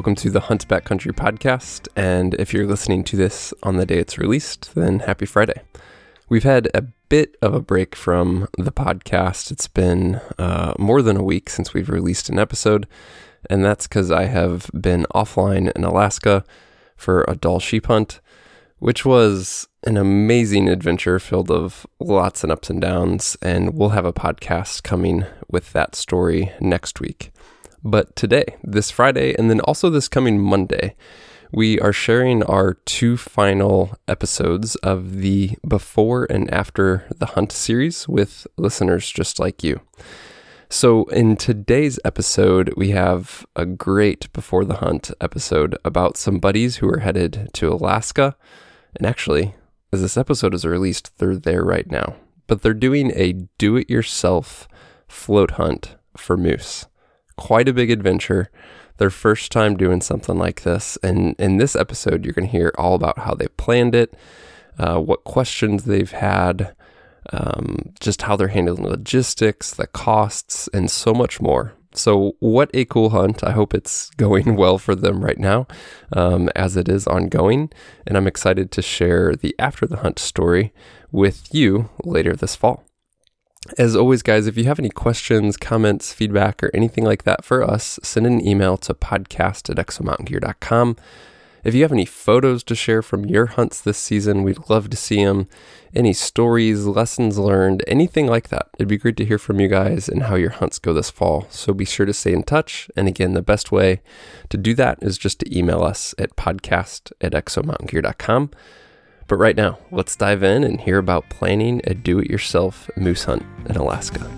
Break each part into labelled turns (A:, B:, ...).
A: Welcome to the Hunt Backcountry podcast. And if you're listening to this on the day it's released, then happy Friday. We've had a bit of a break from the podcast. It's been uh, more than a week since we've released an episode, and that's because I have been offline in Alaska for a Dall sheep hunt, which was an amazing adventure filled of lots and ups and downs. And we'll have a podcast coming with that story next week. But today, this Friday, and then also this coming Monday, we are sharing our two final episodes of the Before and After the Hunt series with listeners just like you. So, in today's episode, we have a great Before the Hunt episode about some buddies who are headed to Alaska. And actually, as this episode is released, they're there right now. But they're doing a do it yourself float hunt for moose quite a big adventure. Their first time doing something like this. And in this episode, you're going to hear all about how they planned it, uh, what questions they've had, um, just how they're handling logistics, the costs, and so much more. So, what a cool hunt. I hope it's going well for them right now um, as it is ongoing. And I'm excited to share the after the hunt story with you later this fall. As always, guys, if you have any questions, comments, feedback, or anything like that for us, send an email to podcast at exomountaingear.com. If you have any photos to share from your hunts this season, we'd love to see them. Any stories, lessons learned, anything like that. It'd be great to hear from you guys and how your hunts go this fall. So be sure to stay in touch. And again, the best way to do that is just to email us at podcast at exomountaingear.com. But right now, let's dive in and hear about planning a do it yourself moose hunt in Alaska.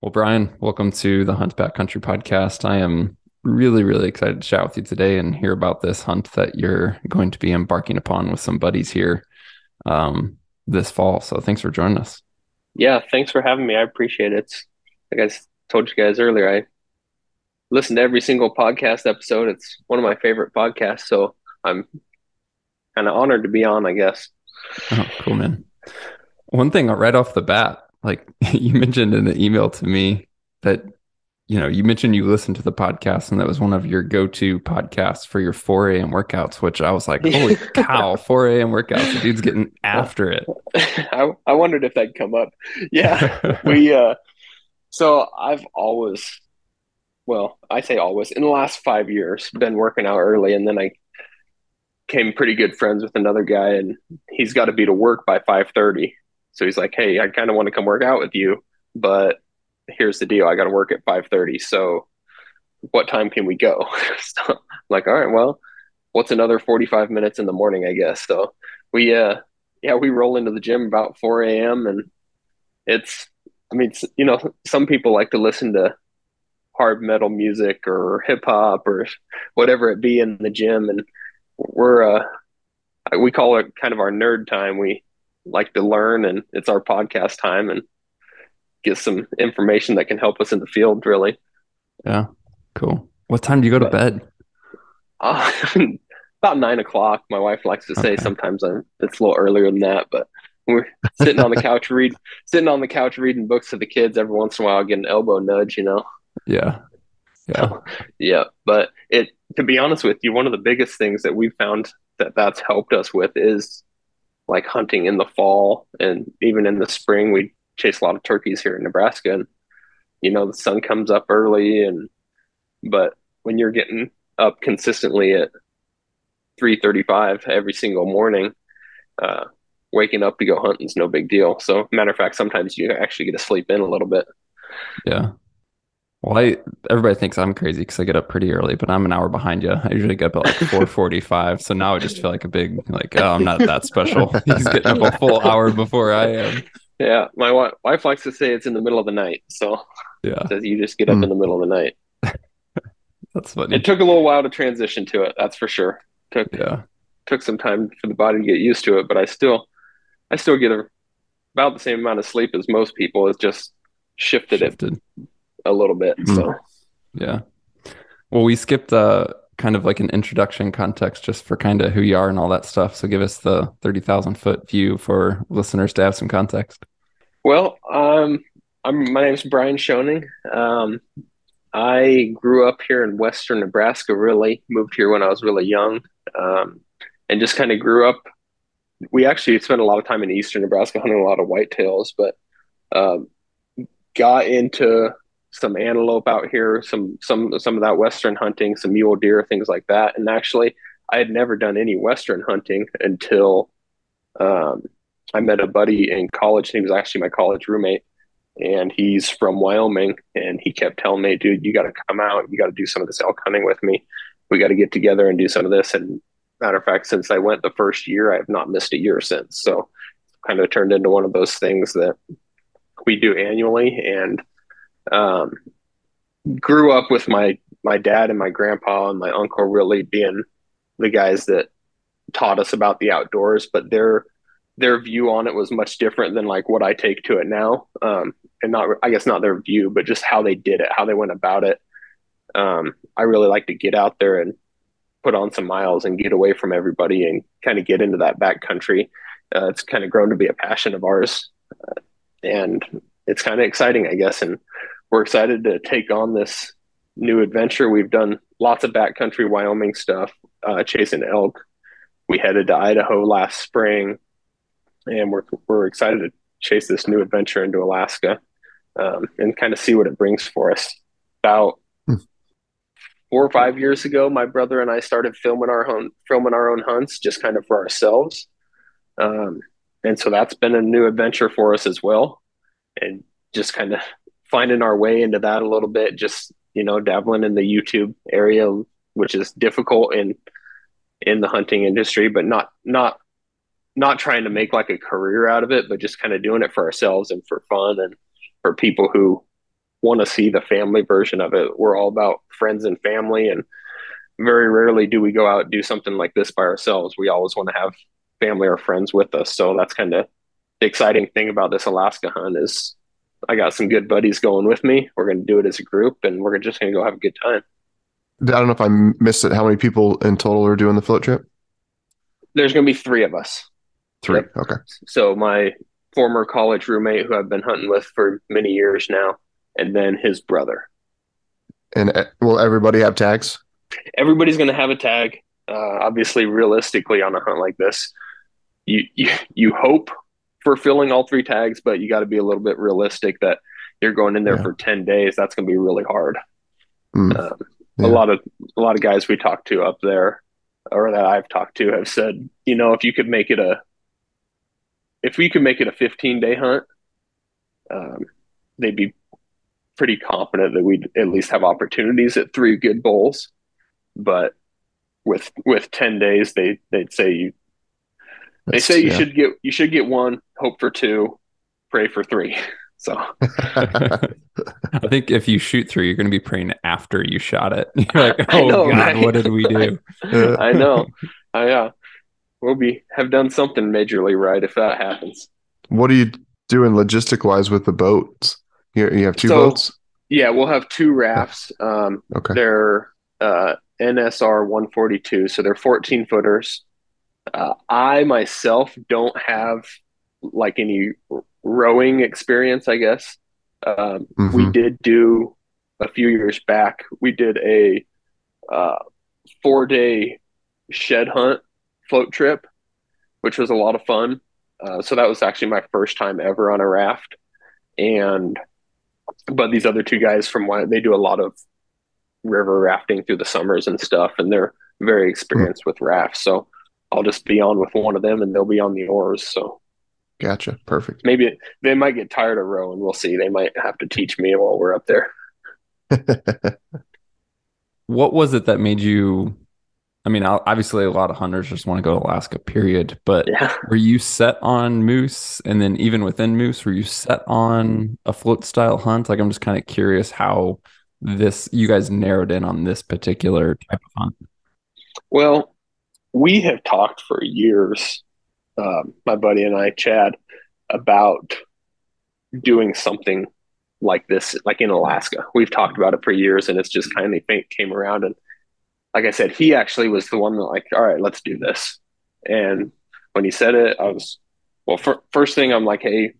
A: Well, Brian, welcome to the Hunt Backcountry podcast. I am really, really excited to chat with you today and hear about this hunt that you're going to be embarking upon with some buddies here. Um, this fall. So thanks for joining us.
B: Yeah, thanks for having me. I appreciate it. Like I told you guys earlier, I listen to every single podcast episode. It's one of my favorite podcasts. So I'm kind of honored to be on, I guess.
A: Oh, cool, man. One thing right off the bat, like you mentioned in the email to me that you know, you mentioned you listened to the podcast and that was one of your go-to podcasts for your 4 a.m. workouts, which I was like, holy cow, 4 a.m. workouts. The dude's getting after it.
B: I, I wondered if that'd come up. Yeah. we uh so I've always well, I say always in the last five years been working out early and then I came pretty good friends with another guy and he's got to be to work by 5:30. So he's like, "Hey, I kind of want to come work out with you, but here's the deal. I got to work at 5:30. So what time can we go? so like, all right, well, what's another 45 minutes in the morning, I guess. So we, uh, yeah, we roll into the gym about 4 a.m. and it's, I mean, you know, some people like to listen to hard metal music or hip hop or whatever it be in the gym. And we're, uh, we call it kind of our nerd time. We like to learn and it's our podcast time. And get some information that can help us in the field, really.
A: Yeah, cool. What time do you go to bed?
B: Uh, about nine o'clock. My wife likes to say okay. sometimes I'm, it's a little earlier than that, but we're sitting on the couch read sitting on the couch reading books to the kids every once in a while I get an elbow nudge you know
A: yeah
B: yeah so, yeah but it to be honest with you one of the biggest things that we've found that that's helped us with is like hunting in the fall and even in the spring we chase a lot of turkeys here in Nebraska, and you know the sun comes up early, and but when you're getting up consistently at 3:35 every single morning, uh, waking up to go hunting is no big deal. So, matter of fact, sometimes you actually get to sleep in a little bit.
A: Yeah. Well, I everybody thinks I'm crazy because I get up pretty early, but I'm an hour behind you. I usually get up at like 4:45, so now I just feel like a big like oh, I'm not that special. He's getting up a full hour before I am.
B: Yeah, my wife likes to say it's in the middle of the night. So yeah, says you just get up mm. in the middle of the night.
A: that's funny.
B: It took a little while to transition to it. That's for sure. Took yeah, took some time for the body to get used to it, but I still, I still get a, about the same amount of sleep as most people. It's just shifted, shifted. it a little bit. Mm. So
A: yeah. Well, we skipped uh
C: kind of like an introduction context just for kind of who you are and all that stuff. So give us the 30,000 foot view for listeners to have some context.
B: Well, um, I'm, my name is Brian Schoening. Um, I grew up here in Western Nebraska, really moved here when I was really young. Um, and just kind of grew up. We actually spent a lot of time in Eastern Nebraska hunting a lot of whitetails, but um, got into some antelope out here, some some some of that western hunting, some mule deer, things like that. And actually, I had never done any western hunting until um, I met a buddy in college. He was actually my college roommate, and he's from Wyoming. And he kept telling me, "Dude, you got to come out. You got to do some of this elk hunting with me. We got to get together and do some of this." And matter of fact, since I went the first year, I have not missed a year since. So, kind of turned into one of those things that we do annually, and um, grew up with my my dad and my grandpa and my uncle really being the guys that taught us about the outdoors, but their their view on it was much different than like what I take to it now. Um, and not, I guess, not their view, but just how they did it, how they went about it. Um, I really like to get out there and put on some miles and get away from everybody and kind of get into that back country. Uh, it's kind of grown to be a passion of ours, uh, and it's kind of exciting, I guess. And we're excited to take on this new adventure. We've done lots of backcountry Wyoming stuff, uh, chasing elk. We headed to Idaho last spring, and we're we're excited to chase this new adventure into Alaska um, and kind of see what it brings for us. About hmm. four or five years ago, my brother and I started filming our own filming our own hunts, just kind of for ourselves. Um, and so that's been a new adventure for us as well, and just kind of finding our way into that a little bit, just you know, dabbling in the YouTube area, which is difficult in in the hunting industry, but not not not trying to make like a career out of it, but just kind of doing it for ourselves and for fun and for people who want to see the family version of it. We're all about friends and family and very rarely do we go out and do something like this by ourselves. We always want to have family or friends with us. So that's kind of the exciting thing about this Alaska hunt is I got some good buddies going with me. We're going to do it as a group, and we're just going to go have a good time.
D: I don't know if I missed it. How many people in total are doing the float trip?
B: There's going to be three of us.
D: Three. Yep. Okay.
B: So my former college roommate, who I've been hunting with for many years now, and then his brother.
D: And uh, will everybody have tags?
B: Everybody's going to have a tag. Uh, obviously, realistically, on a hunt like this, you you you hope for filling all three tags, but you got to be a little bit realistic that you're going in there yeah. for 10 days. That's going to be really hard. Mm. Um, yeah. A lot of, a lot of guys we talked to up there or that I've talked to have said, you know, if you could make it a, if we could make it a 15 day hunt, um, they'd be pretty confident that we'd at least have opportunities at three good bowls. But with, with 10 days, they, they'd say you, they say you yeah. should get you should get one, hope for two, pray for three. So
C: I think if you shoot three, you're going to be praying after you shot it. You're like, oh know, god, right? what did we do?
B: I, I know. I uh, we'll be have done something majorly right if that happens.
D: What are you doing logistic wise with the boats? You, you have two so, boats.
B: Yeah, we'll have two rafts. Um, okay. They're uh, NRS 142, so they're 14 footers. Uh, I myself don't have like any rowing experience, I guess. Um, mm-hmm. We did do a few years back, we did a uh, four day shed hunt float trip, which was a lot of fun. Uh, so that was actually my first time ever on a raft. And, but these other two guys from why they do a lot of river rafting through the summers and stuff, and they're very experienced mm-hmm. with rafts. So I'll just be on with one of them and they'll be on the oars. So
D: gotcha. Perfect.
B: Maybe they might get tired of rowing. We'll see. They might have to teach me while we're up there.
C: what was it that made you? I mean, obviously, a lot of hunters just want to go to Alaska, period. But yeah. were you set on moose? And then, even within moose, were you set on a float style hunt? Like, I'm just kind of curious how this you guys narrowed in on this particular type of hunt.
B: Well, we have talked for years, um, my buddy and I, Chad, about doing something like this, like in Alaska. We've talked about it for years, and it's just kind of came around. And like I said, he actually was the one that like, all right, let's do this. And when he said it, I was well. For, first thing, I'm like, hey,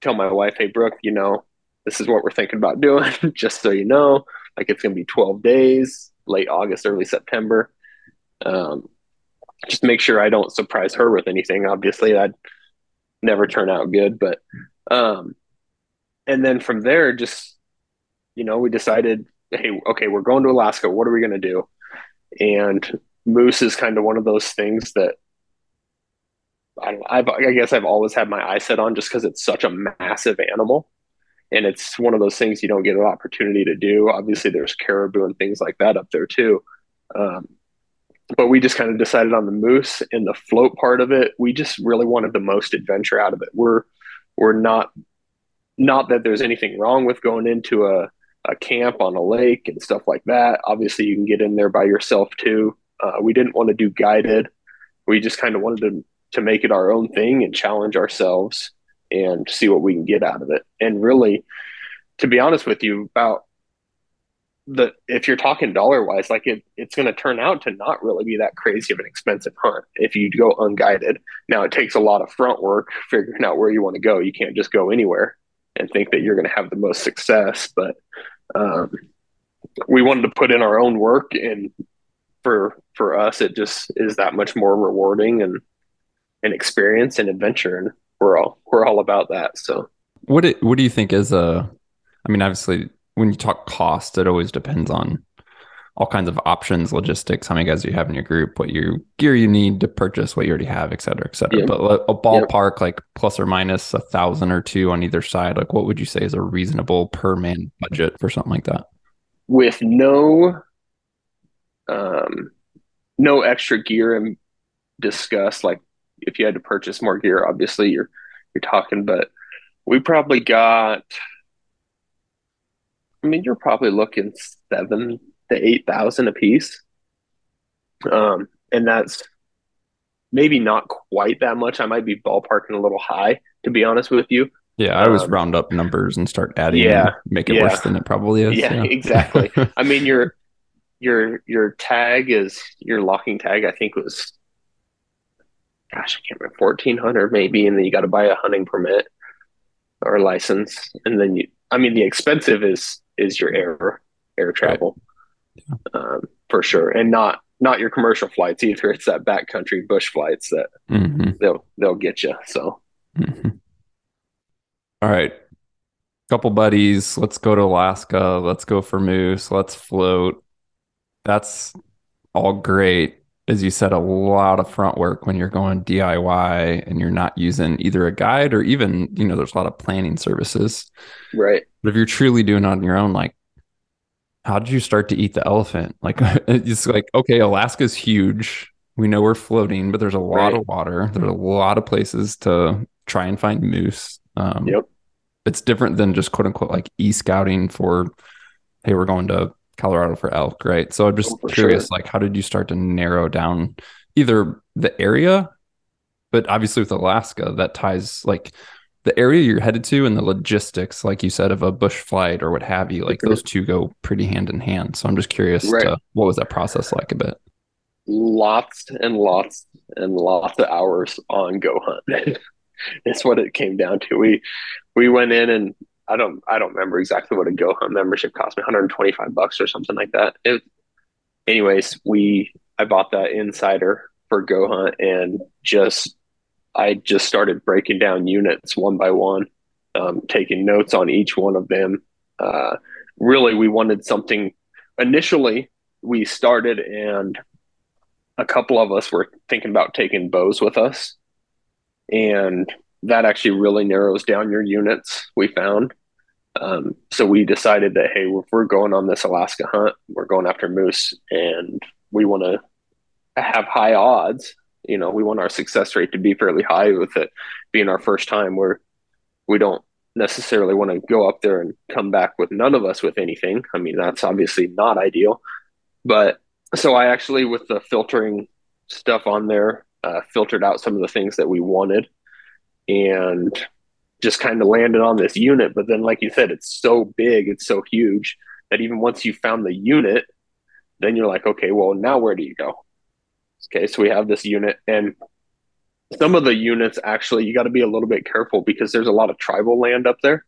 B: tell my wife, hey, Brooke, you know, this is what we're thinking about doing. Just so you know, like it's gonna be 12 days, late August, early September. Um, just make sure I don't surprise her with anything. Obviously, that'd never turn out good. But um, and then from there, just you know, we decided, hey, okay, we're going to Alaska. What are we gonna do? And moose is kind of one of those things that I I've, I guess I've always had my eye set on just because it's such a massive animal. And it's one of those things you don't get an opportunity to do. Obviously, there's caribou and things like that up there too. Um, but we just kind of decided on the moose and the float part of it. We just really wanted the most adventure out of it. We're we're not not that there's anything wrong with going into a, a camp on a lake and stuff like that. Obviously, you can get in there by yourself too. Uh, we didn't want to do guided. We just kind of wanted to to make it our own thing and challenge ourselves and see what we can get out of it. And really, to be honest with you, about the if you're talking dollar wise, like it, it's going to turn out to not really be that crazy of an expensive hunt if you go unguided. Now it takes a lot of front work figuring out where you want to go. You can't just go anywhere and think that you're going to have the most success. But um, we wanted to put in our own work, and for for us, it just is that much more rewarding and an experience and adventure, and we're all we're all about that. So,
C: what it, what do you think is a? I mean, obviously, when you talk cost, it always depends on all kinds of options, logistics, how many guys you have in your group, what your gear you need to purchase, what you already have, et cetera, et cetera. But a ballpark, like plus or minus a thousand or two on either side, like what would you say is a reasonable per man budget for something like that?
B: With no, um, no extra gear and discuss, like if you had to purchase more gear, obviously you're you're talking, but we probably got I mean, you're probably looking seven to eight thousand a piece, um, and that's maybe not quite that much. I might be ballparking a little high, to be honest with you.
C: Yeah, I always um, round up numbers and start adding. Yeah, make it yeah. worse than it probably is.
B: Yeah, yeah. exactly. I mean, your your your tag is your locking tag. I think was, gosh, I can't remember, fourteen hundred maybe, and then you got to buy a hunting permit or license, and then you. I mean, the expensive is is your air air travel. Um, for sure, and not not your commercial flights either. It's that backcountry bush flights that mm-hmm. they'll they'll get you. So, mm-hmm.
C: All right, couple buddies. Let's go to Alaska. Let's go for moose. Let's float. That's all great. As you said, a lot of front work when you're going DIY and you're not using either a guide or even, you know, there's a lot of planning services.
B: Right.
C: But if you're truly doing it on your own, like, how did you start to eat the elephant? Like, it's like, okay, Alaska's huge. We know we're floating, but there's a lot right. of water. There's a lot of places to try and find moose. Um,
B: yep.
C: It's different than just quote unquote like e scouting for, hey, we're going to Colorado for elk, right? So I'm just oh, curious, sure. like, how did you start to narrow down either the area, but obviously with Alaska, that ties like the area you're headed to and the logistics, like you said, of a bush flight or what have you, like those two go pretty hand in hand. So I'm just curious, right. to, what was that process like a bit?
B: Lots and lots and lots of hours on goHUNT. it's what it came down to. We we went in and I don't I don't remember exactly what a goHUNT membership cost me 125 bucks or something like that. It, anyways, we I bought that insider for goHUNT and just I just started breaking down units one by one, um, taking notes on each one of them. Uh, really, we wanted something. Initially, we started, and a couple of us were thinking about taking bows with us, and that actually really narrows down your units. We found. Um, so we decided that hey, if we're going on this Alaska hunt, we're going after moose, and we want to have high odds you know we want our success rate to be fairly high with it being our first time where we don't necessarily want to go up there and come back with none of us with anything. I mean that's obviously not ideal. But so i actually with the filtering stuff on there uh, filtered out some of the things that we wanted and just kind of landed on this unit. But then like you said it's so big it's so huge that even once you found the unit then you're like, okay, well, now where do you go? Okay, so we have this unit, and some of the units actually, you got to be a little bit careful because there's a lot of tribal land up there.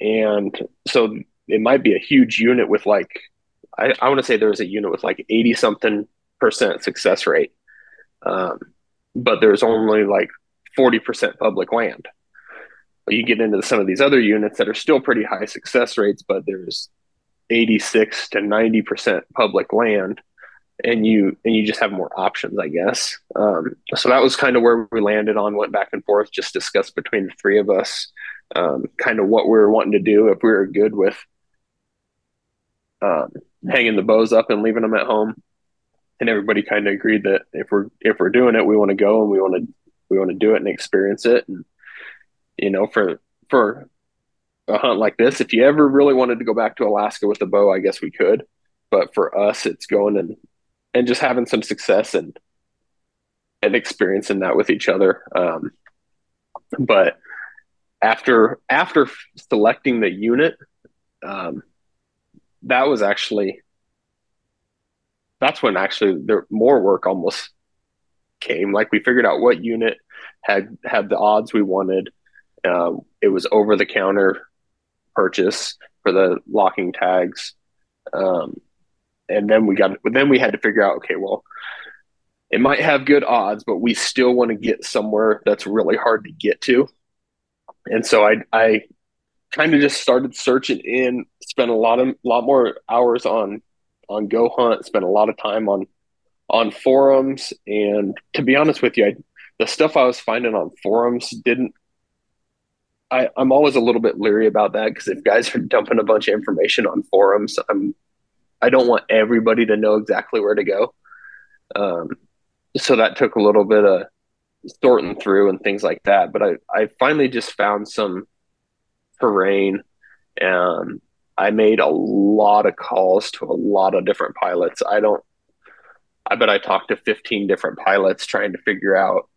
B: And so it might be a huge unit with like, I, I want to say there's a unit with like 80 something percent success rate. Um, but there's only like 40% public land. You get into some of these other units that are still pretty high success rates, but there's 86 to 90% public land and you and you just have more options i guess. Um, so that was kind of where we landed on went back and forth just discussed between the three of us um, kind of what we were wanting to do if we were good with um, hanging the bows up and leaving them at home. And everybody kind of agreed that if we're if we're doing it we want to go and we want to we want to do it and experience it. And you know for for a hunt like this if you ever really wanted to go back to alaska with a bow i guess we could. But for us it's going and and just having some success and and experiencing that with each other. Um, but after after selecting the unit, um, that was actually that's when actually there more work almost came. Like we figured out what unit had had the odds we wanted. Uh, it was over the counter purchase for the locking tags. Um, and then we got then we had to figure out okay well it might have good odds but we still want to get somewhere that's really hard to get to. And so i i kind of just started searching in spent a lot of lot more hours on on goHUNT spent a lot of time on on forums and to be honest with you I, the stuff i was finding on forums didn't I, i'm always a little bit leery about that because if guys are dumping a bunch of information on forums i'm I don't want everybody to know exactly where to go. Um, so that took a little bit of sorting through and things like that. But I, I finally just found some terrain. and I made a lot of calls to a lot of different pilots. I don't, I bet I talked to 15 different pilots trying to figure out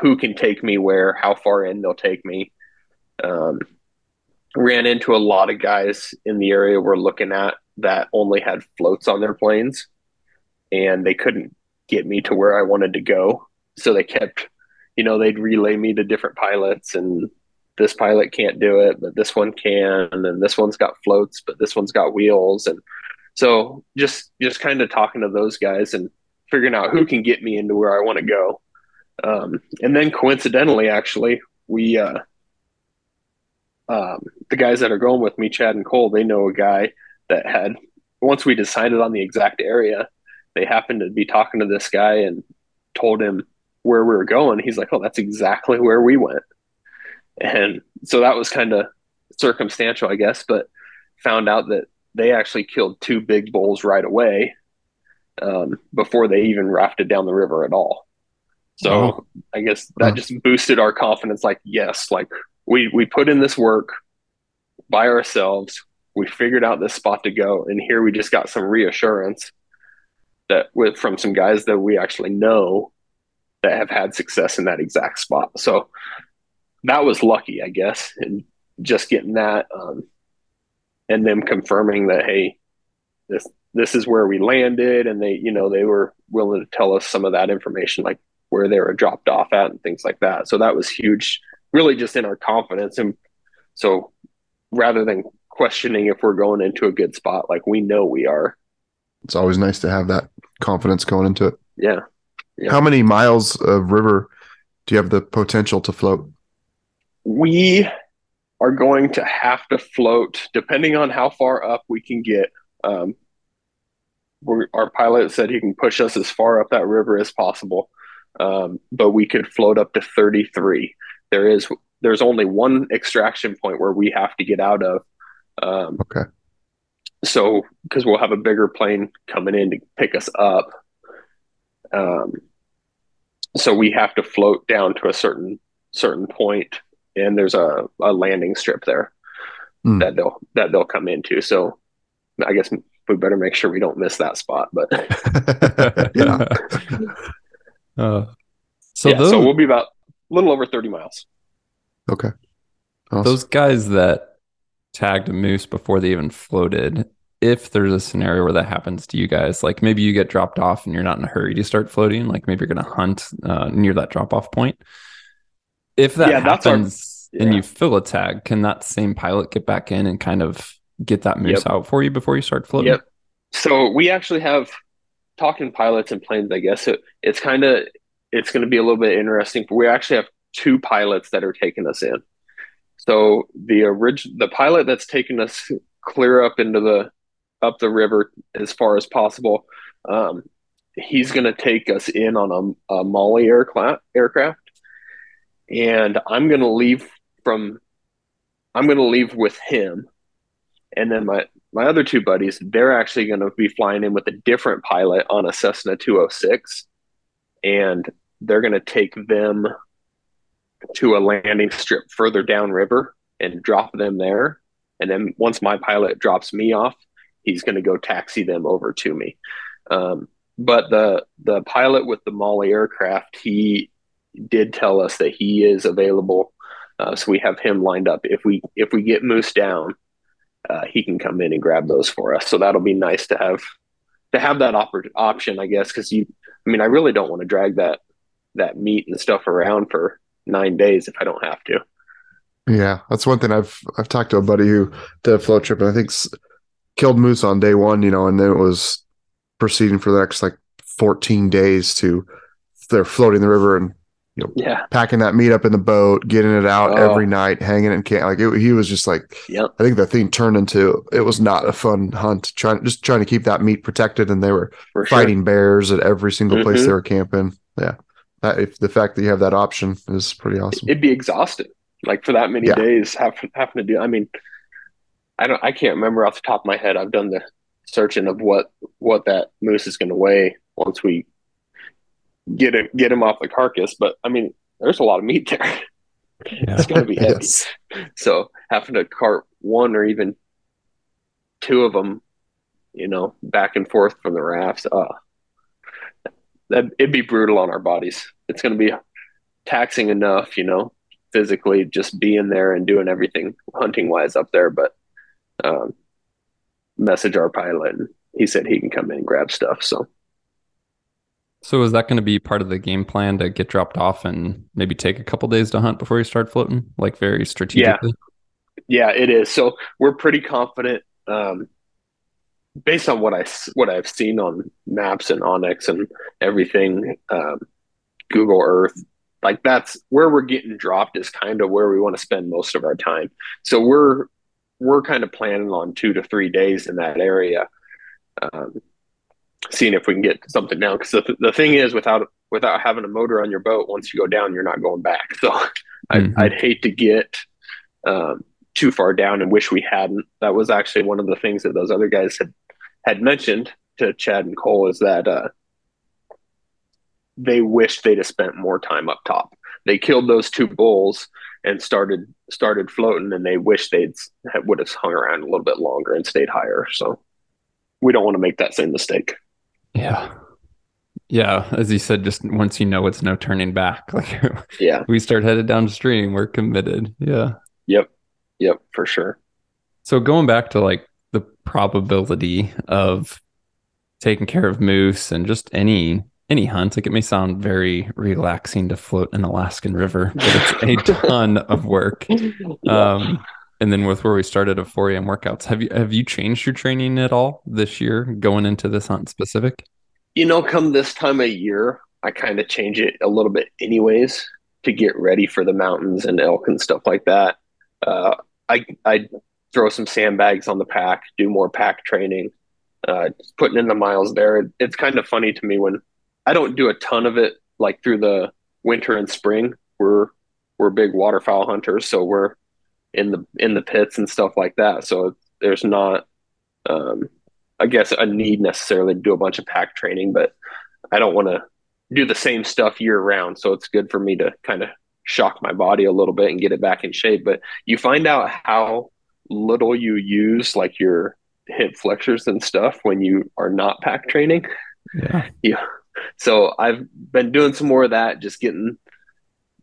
B: who can take me where, how far in they'll take me. Um, ran into a lot of guys in the area we're looking at that only had floats on their planes and they couldn't get me to where I wanted to go. So they kept, you know, they'd relay me to different pilots and this pilot can't do it, but this one can. And then this one's got floats, but this one's got wheels. And so just, just kind of talking to those guys and figuring out who can get me into where I want to go. Um, and then coincidentally, actually, we, uh, um, the guys that are going with me, Chad and Cole, they know a guy that had once we decided on the exact area, they happened to be talking to this guy and told him where we were going. He's like, "Oh, that's exactly where we went." And so that was kind of circumstantial, I guess, but found out that they actually killed two big bulls right away um, before they even rafted down the river at all. So. I guess that just boosted our confidence. Like, yes, like we we put in this work by ourselves. We figured out this spot to go and here we just got some reassurance that with from some guys that we actually know that have had success in that exact spot. So that was lucky i guess and just getting that um, and them confirming that hey this this is where we landed and they you know they were willing to tell us some of that information like where they were dropped off at and things like that. So that was huge really just in our confidence and so rather than questioning if we're going into a good spot. Like we know we are.
D: It's always nice to have that confidence going into it.
B: Yeah.
D: yeah. How many miles of river do you have the potential to float?
B: We are going to have to float depending on how far up we can get. Um, our pilot said he can push us as far up that river as possible, um, but we could float up to 33. There is there's only one extraction point where we have to get out of
D: um, okay.
B: So, because we'll have a bigger plane coming in to pick us up, um, so we have to float down to a certain certain point, and there's a, a landing strip there mm. that they'll that they'll come into. So, I guess we better make sure we don't miss that spot. But
C: yeah. Uh,
B: so yeah, those, so we'll be about a little over thirty miles.
D: Okay.
C: Awesome. Those guys that tagged a moose before they even floated. if there's a scenario where that happens to you guys, like maybe you get dropped off and you're not in a hurry to start floating, like maybe you're going to hunt uh, near that drop off point. If that
B: Yeah,
C: happens
B: our-
C: and you fill a tag, can that same pilot get back in and kind of get that moose
B: Yep.
C: out for you before you start floating?
B: Yep. So we actually have talking pilots and planes. I guess it, it's kind of it's going to be a little bit interesting. We actually have two pilots that are taking us in. So the orig- the pilot that's taking us clear up into the up the river as far as possible. Um, he's going to take us in on a, a Maule aircraft aircraft, and I'm going to leave from. I'm going to leave with him, and then my my other two buddies, they're actually going to be flying in with a different pilot on a Cessna 206, and they're going to take them to a landing strip further downriver and drop them there. And then once my pilot drops me off, he's going to go taxi them over to me. Um, but the the pilot with the Maule aircraft, he did tell us that he is available, uh, so we have him lined up. If we if we get moose down, uh, he can come in and grab those for us. So that'll be nice to have to have that op- option, I guess. Because you, I mean, I really don't want to drag that that meat and stuff around for nine days if I don't have to.
D: Yeah, that's one thing I've I've talked to a buddy who did a float trip and I think s- killed moose on day one, you know, and then it was proceeding for the next like 14 days to they're floating the river and you know
B: Yeah,
D: packing that meat up in the boat, getting it out
B: Oh.
D: every night, hanging it in camp. Like it, he was just like,
B: Yep.
D: I think the thing turned into it was not a fun hunt. Trying just trying to keep that meat protected, and they were
B: for sure.
D: fighting bears at every single place
B: Mhm.
D: they were camping. Yeah, that if the fact that you have that option is pretty awesome.
B: It'd be exhausting, like for that many
D: Yeah.
B: days, having having to do. I mean, I don't. I can't remember off the top of my head. I've done the searching of what what that moose is going to weigh once we get it get him off the carcass. But I mean, there's a lot of meat there.
C: Yeah.
B: It's going to be heavy.
D: Yes.
B: So having to cart one or even two of them, you know, back and forth from the rafts, uh, that it'd be brutal on our bodies. It's going to be taxing enough, you know, physically just being there and doing everything hunting wise up there. But um, message our pilot, and he said he can come in and grab stuff. So
C: So is that going to be part of the game plan to get dropped off and maybe take a couple days to hunt before you start floating, like very strategically?
B: Yeah, yeah, it is. So we're pretty confident, um, based on what I what I've seen on maps and onX and everything, um, Google Earth. Like that's where we're getting dropped is kind of where we want to spend most of our time. So we're we're kind of planning on two to three days in that area, um, seeing if we can get something down. Because the, the thing is, without without having a motor on your boat, once you go down, you're not going back. So I'd,
C: Mhm.
B: I'd hate to get um, too far down and wish we hadn't. That was actually one of the things that those other guys had had mentioned to Chad and Cole is that uh, they wished they'd have spent more time up top. They killed those two bulls and started started floating, and they wish they'd would have hung around a little bit longer and stayed higher. So we don't want to make that same mistake.
C: Yeah. Yeah. As you said, just once you know it's no turning back, like
B: Yeah.
C: we start headed downstream, we're committed. Yeah.
B: Yep. Yep. For sure.
C: So going back to like the probability of taking care of moose and just any any hunt, like it may sound very relaxing to float an Alaskan river, but it's a ton of work. Um, and then with where we started at 4 a.m. workouts, have you have you changed your training at all this year going into this hunt specific?
B: You know, come this time of year, I kind of change it a little bit, anyways, to get ready for the mountains and elk and stuff like that. Uh, I I throw some sandbags on the pack, do more pack training, uh, putting in the miles there. It's kind of funny to me when I don't do a ton of it, like through the winter and spring. We're we're big waterfowl hunters, so we're in the in the pits and stuff like that. So there's not um, I guess a need necessarily to do a bunch of pack training, but I don't want to do the same stuff year round. So it's good for me to kind of shock my body a little bit and get it back in shape. But you find out how little you use like your hip flexors and stuff when you are not pack training.
C: Yeah.
B: Yeah. So I've been doing some more of that, just getting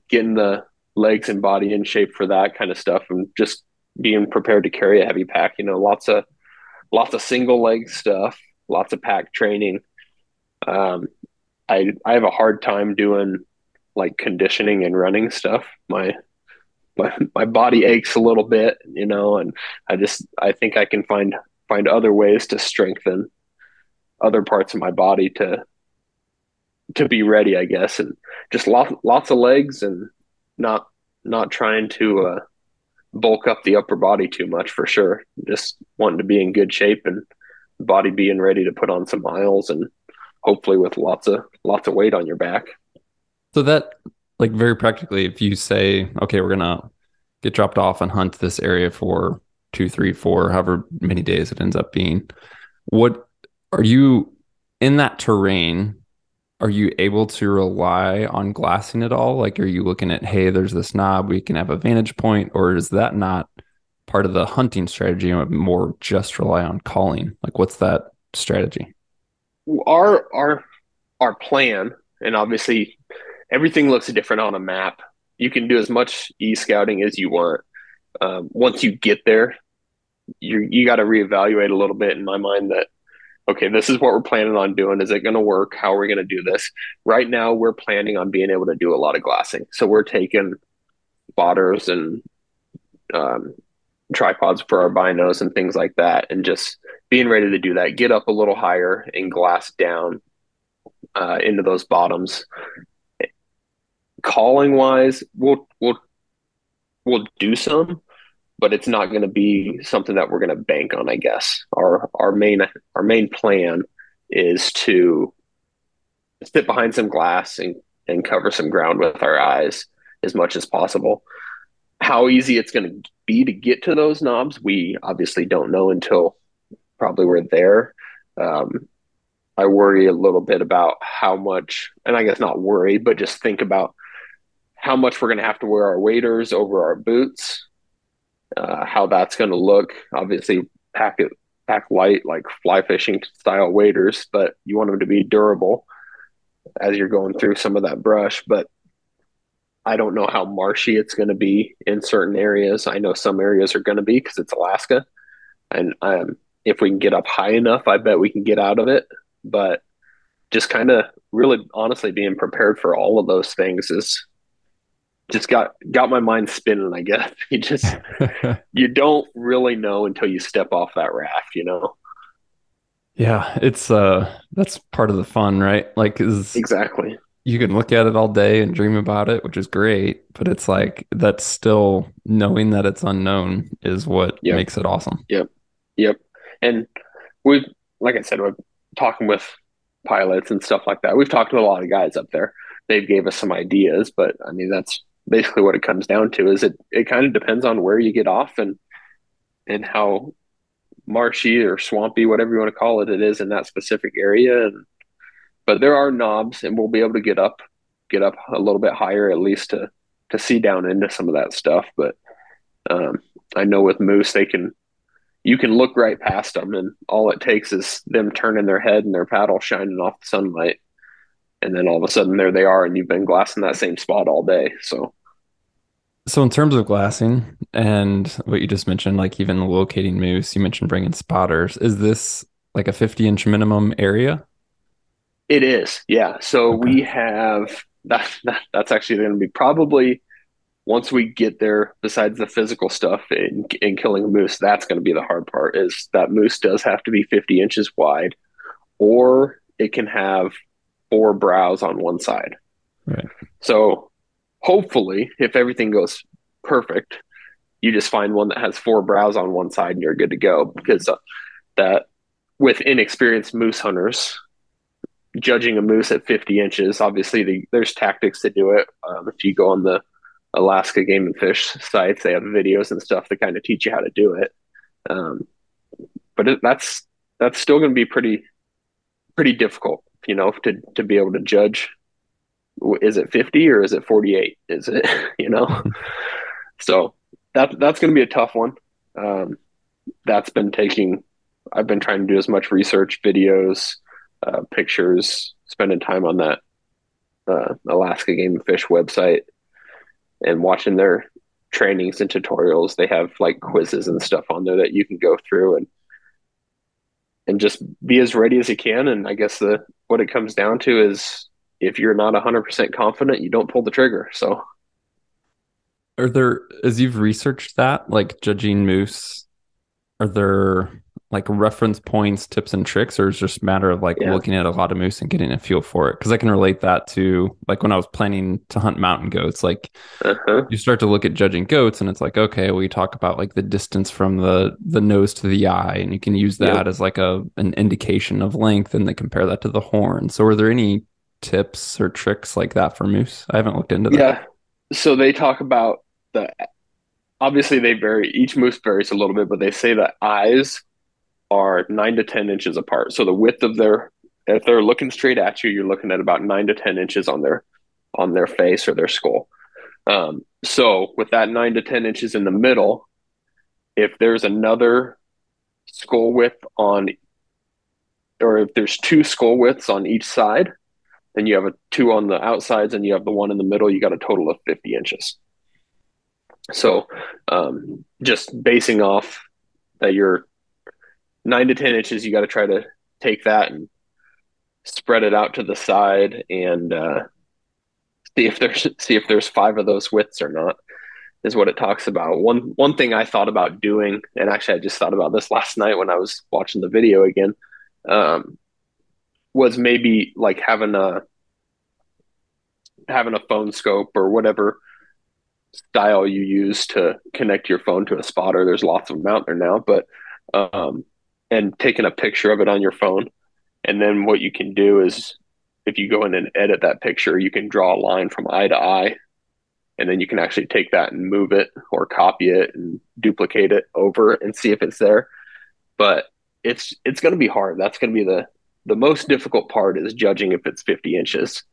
B: getting the legs and body in shape for that kind of stuff and just being prepared to carry a heavy pack. You know, lots of lots of single leg stuff, lots of pack training. Um, I I have a hard time doing like conditioning and running stuff. My my my body aches a little bit, you know, and I just I think I can find find other ways to strengthen other parts of my body to to be ready, I guess, and just lots lots of legs and not not trying to uh, bulk up the upper body too much for sure. Just wanting to be in good shape and body being ready to put on some miles and hopefully with lots of lots of weight on your back.
C: So that like very practically, if you say, okay, we're gonna get dropped off and hunt this area for two, three, four, however many days it ends up being, what are you in that terrain? Are you able to rely on glassing at all? Like, are you looking at, hey, there's this knob, we can have a vantage point, or is that not part of the hunting strategy? More just rely on calling. Like, what's that strategy?
B: Our our our plan, and obviously everything looks different on a map. You can do as much e scouting as you want. Um, once you get there, you you got to reevaluate a little bit in my mind that okay, this is what we're planning on doing. Is it going to work? How are we going to do this? Right now, we're planning on being able to do a lot of glassing. So we're taking spotters and um, tripods for our binos and things like that, and just being ready to do that. Get up a little higher and glass down uh, into those bottoms calling wise, we'll we'll we'll do some, but it's not going to be something that we're going to bank on. I guess our our main our main plan is to sit behind some glass and and cover some ground with our eyes as much as possible. How easy it's going to be to get to those knobs, we obviously don't know until probably we're there. Um, I worry a little bit about how much, and I guess not worry, but just think about how much we're going to have to wear our waders over our boots, uh, how that's going to look. Obviously, pack it pack light like fly fishing style waders, but you want them to be durable as you're going through some of that brush. But I don't know how marshy it's going to be in certain areas. I know some areas are going to be because it's Alaska, and um, if we can get up high enough, I bet we can get out of it. But just kind of really honestly being prepared for all of those things is just got got my mind spinning i guess. You just you don't really know until you step off that raft you know?
C: Yeah it's uh that's part of the fun right? Like is
B: exactly.
C: you can look at it all day and dream about it which is great but it's like that's still knowing that it's unknown is what yep. makes it awesome.
B: Yep. Yep. And we've like i said we're talking with pilots and stuff like that we've talked to a lot of guys up there. They've gave us some ideas but i mean that's basically what it comes down to is it it kind of depends on where you get off and and how marshy or swampy whatever you want to call it it is in that specific area. And but there are knobs and we'll be able to get up get up a little bit higher at least to to see down into some of that stuff. But um, i know with moose they can you can look right past them and all it takes is them turning their head and their paddle shining off the sunlight. And then all of a sudden there they are and you've been glassing that same spot all day. So
C: so in terms of glassing and what you just mentioned like even locating moose you mentioned bringing spotters is this like a 50 inch minimum area
B: it is yeah so okay. we have that, that that's actually going to be probably once we get there besides the physical stuff in, in killing a moose that's going to be the hard part is that moose does have to be 50 inches wide or it can have four brows on one side.
C: Right.
B: So hopefully, if everything goes perfect, you just find one that has four brows on one side and you're good to go. Because uh, that with inexperienced moose hunters, judging a moose at 50 inches, obviously the, there's tactics to do it. Um, if you go on the Alaska Game and Fish sites, they have videos and stuff that kind of teach you how to do it. Um, but it, that's that's still going to be pretty pretty difficult you know, to to be able to judge is it 50 or is it 48? Is it, you know? so that that's going to be a tough one. Um, that's been taking I've been trying to do as much research, videos, uh, pictures, spending time on that uh, Alaska Game and Fish website and watching their trainings and tutorials. They have like quizzes and stuff on there that you can go through and and just be as ready as you can. And I guess the what it comes down to is if you're not 100% confident, you don't pull the trigger. So,
C: are there, as you've researched that, like judging moose, are there like reference points, tips, and tricks, or is it just a matter of like yeah. looking at a lot of moose and getting a feel for it? Because I can relate that to like when I was planning to hunt mountain goats. Like uh-huh. you start to look at judging goats, and it's like okay, we talk about like the distance from the the nose to the eye, and you can use that yep. as like a an indication of length, and then compare that to the horn. So, are there any tips or tricks like that for moose? I haven't looked into that.
B: Yeah. So they talk about the obviously they vary. Each moose varies a little bit, but they say the eyes are nine to 10 inches apart. So the width of their, if they're looking straight at you, you're looking at about nine to 10 inches on their, on their face or their skull. Um, so with that nine to 10 inches in the middle, if there's another skull width on, or if there's two skull widths on each side, then you have a two on the outsides and you have the one in the middle, you got a total of 50 inches. So um, just basing off that you're nine to 10 inches, you got to try to take that and spread it out to the side and uh, see if there's see if there's five of those widths or not is what it talks about. One one thing I thought about doing, and actually I just thought about this last night when I was watching the video again, um, was maybe like having a having a phone scope or whatever style you use to connect your phone to a spotter. There's lots of them out there now, but um, and taking a picture of it on your phone. And then what you can do is if you go in and edit that picture, you can draw a line from eye to eye. And then you can actually take that and move it or copy it and duplicate it over and see if it's there. But it's it's going to be hard. That's going to be the the most difficult part is judging if it's 50 inches.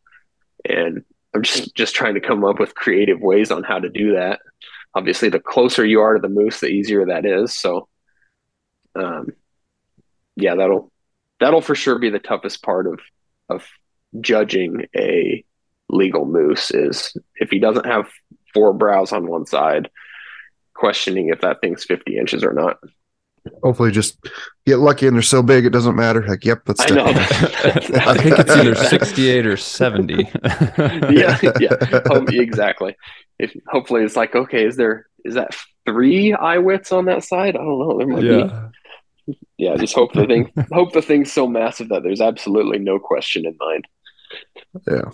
B: And I'm just just trying to come up with creative ways on how to do that. Obviously, the closer you are to the moose, the easier that is. So, um, yeah, that'll that'll for sure be the toughest part of of judging a legal moose is if he doesn't have four brows on one side, questioning if that thing's 50 inches or not.
D: Hopefully, just get lucky and they're so big it doesn't matter. Like, yep, that's.
C: I know. I think it's either 68 or 70.
B: yeah, yeah, oh, exactly. If hopefully it's like, okay, is there is that three eye widths on that side? I don't know. There might yeah. be yeah, just hope the thing hope the thing's so massive that there's absolutely no question in mind.
D: Yeah.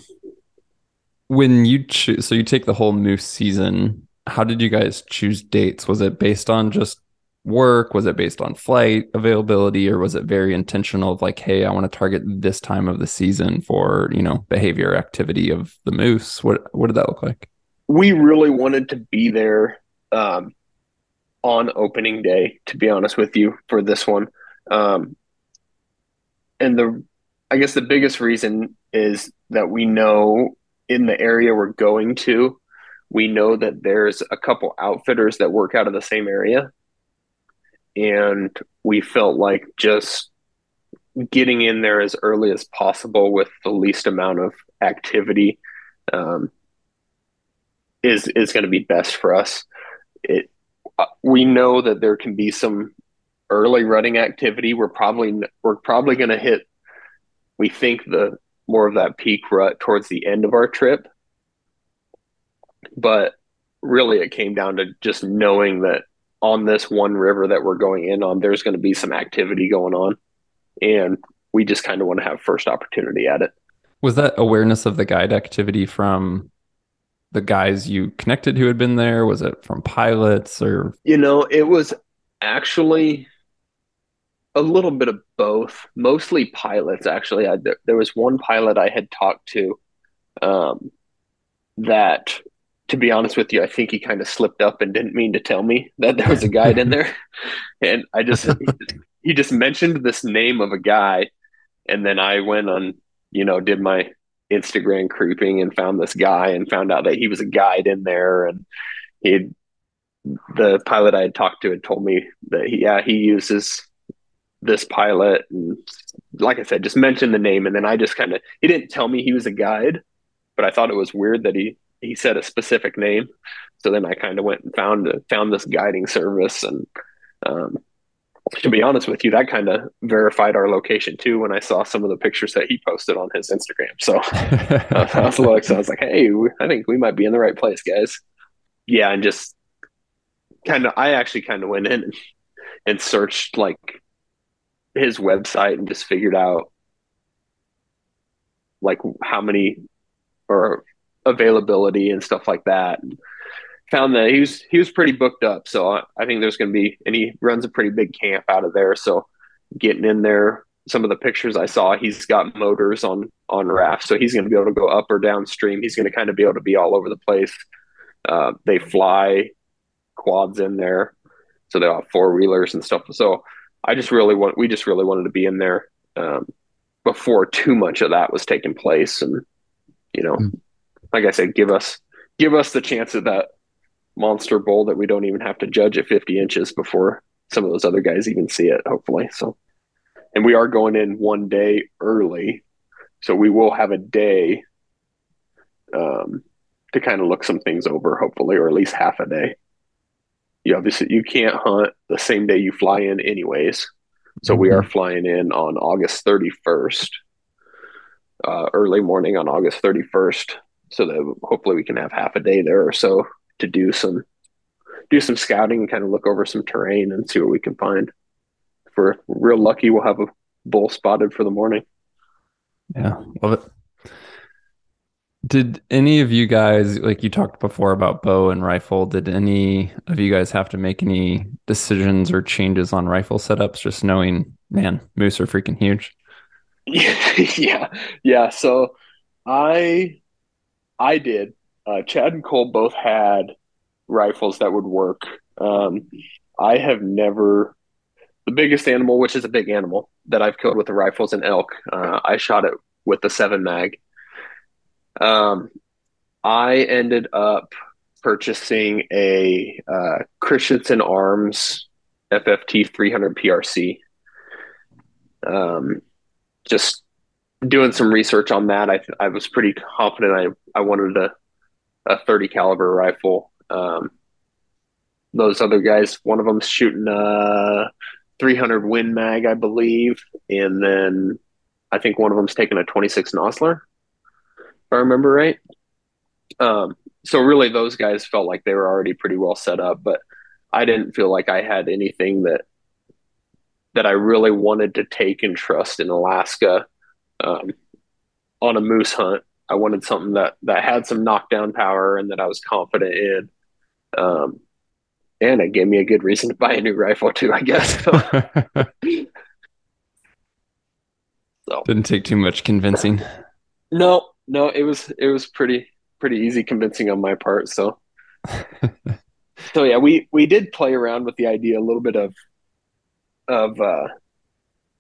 C: When you choose, so you take the whole moose season. How did you guys choose dates? Was it based on just work? Was it based on flight availability, or was it very intentional? Of like, hey, I want to target this time of the season for you know behavior activity of the moose. What what did that look like?
B: We really wanted to be there um, on opening day, to be honest with you, for this one. Um, and the, I guess the biggest reason is that we know in the area we're going to, we know that there's a couple outfitters that work out of the same area. And we felt like just getting in there as early as possible with the least amount of activity um, is is going to be best for us. It uh, we know that there can be some early running activity. We're probably we're probably going to hit. We think the more of that peak rut towards the end of our trip, but really it came down to just knowing that on this one river that we're going in on, there's going to be some activity going on, and we just kind of want to have first opportunity at it.
C: Was that awareness of the guide activity from the guys you connected who had been there? Was it from pilots or?
B: You know, it was actually a little bit of both, mostly pilots. Actually, I, there was one pilot I had talked to um, that, to be honest with you, I think he kind of slipped up and didn't mean to tell me that there was a guide in there, and I just he just mentioned this name of a guy, and then I went on, you know, did my Instagram creeping and found this guy and found out that he was a guide in there. And he the pilot I had talked to had told me that he, yeah he uses this pilot and like I said just mentioned the name. And then I just kind of he didn't tell me he was a guide but I thought it was weird that he he said a specific name so then I kind of went and found found this guiding service and um, to be honest with you, that kind of verified our location too when I saw some of the pictures that he posted on his Instagram. So I was little excited. I was like, hey, I think we might be in the right place, guys. Yeah, and just kind of, I actually kind of went in and searched like his website and just figured out like how many or availability and stuff like that. And found that he was he was pretty booked up. So I, I think there's going to be, and he runs a pretty big camp out of there. So getting in there, some of the pictures I saw, he's got motors on on rafts, so he's going to be able to go up or downstream. He's going to kind of be able to be all over the place. Uh, they fly quads in there, so they have four wheelers and stuff. So I just really want, we just really wanted to be in there um, before too much of that was taking place, and you know, mm. Like I said, give us give us the chance of that monster bull that we don't even have to judge at 50 inches before some of those other guys even see it, hopefully. So, and we are going in one day early. So we will have a day um, to kind of look some things over, hopefully, or at least half a day. You obviously you can't hunt the same day you fly in, anyways. So mm-hmm. we are flying in on August 31st, uh, early morning on August 31st, so that hopefully we can have half a day there or so to do some do some scouting and kind of look over some terrain and see what we can find. If we're real lucky, we'll have a bull spotted for the morning.
C: Yeah, love it. Did any of you guys, like you talked before about bow and rifle, did any of you guys have to make any decisions or changes on rifle setups, just knowing, man, moose are freaking huge?
B: yeah, yeah. So I, I did uh, Chad and Cole both had rifles that would work. Um, I have never the biggest animal, which is a big animal that I've killed with the rifles and elk. Uh, I shot it with the seven mag. Um, I ended up purchasing a uh, Christensen Arms FFT 300 PRC. Um, just doing some research on that, I I was pretty confident I I wanted to a 30 caliber rifle. Um, those other guys, one of them's shooting a 300 Win Mag, I believe, and then I think one of them's taking a 26 Nosler, if I remember right. Um, so really, those guys felt like they were already pretty well set up, but I didn't feel like I had anything that that I really wanted to take and trust in Alaska um, on a moose hunt I wanted something that that had some knockdown power and that I was confident in. Um, and it gave me a good reason to buy a new rifle too, I guess.
C: so didn't take too much convincing.
B: No, no, it was it was pretty pretty easy convincing on my part. So so yeah, we we did play around with the idea a little bit of of uh,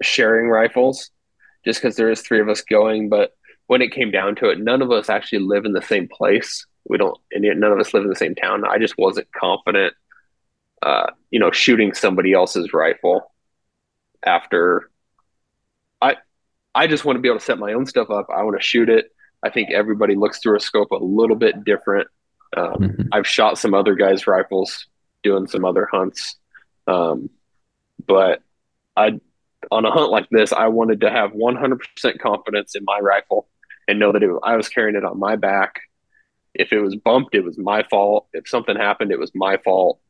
B: sharing rifles, just because there is three of us going, but when it came down to it, none of us actually live in the same place. We don't, and none of us live in the same town. I just wasn't confident, uh, you know, shooting somebody else's rifle after. I, I just want to be able to set my own stuff up. I want to shoot it. I think everybody looks through a scope a little bit different. Um, mm-hmm. I've shot some other guys' rifles doing some other hunts, um, but I on a hunt like this, I wanted to have 100% confidence in my rifle and know that it, I was carrying it on my back. If it was bumped, it was my fault. If something happened, it was my fault.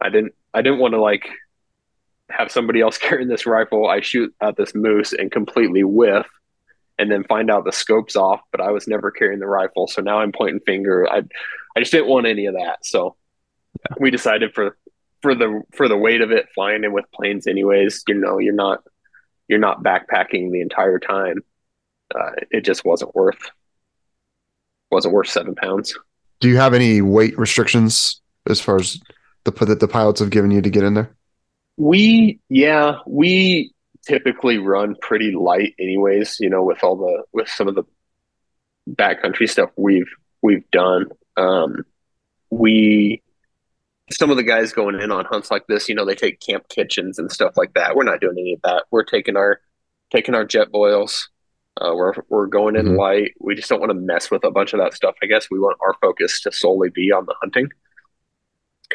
B: I didn't I didn't want to like have somebody else carrying this rifle. I shoot at this moose and completely whiff and then find out the scope's off, but I was never carrying the rifle. So now I'm pointing finger. I I just didn't want any of that. So yeah. we decided for for the for the weight of it flying in with planes anyways, you know, you're not you're not backpacking the entire time uh, it just wasn't worth wasn't worth seven pounds.
D: Do you have any weight restrictions as far as the that the pilots have given you to get in there?
B: We yeah we typically run pretty light anyways. You know with all the with some of the backcountry stuff we've we've done. Um, we some of the guys going in on hunts like this, you know, they take camp kitchens and stuff like that. We're not doing any of that. We're taking our taking our Jetboils, uh, we're we're going in mm-hmm. light. We just don't want to mess with a bunch of that stuff. I guess we want our focus to solely be on the hunting,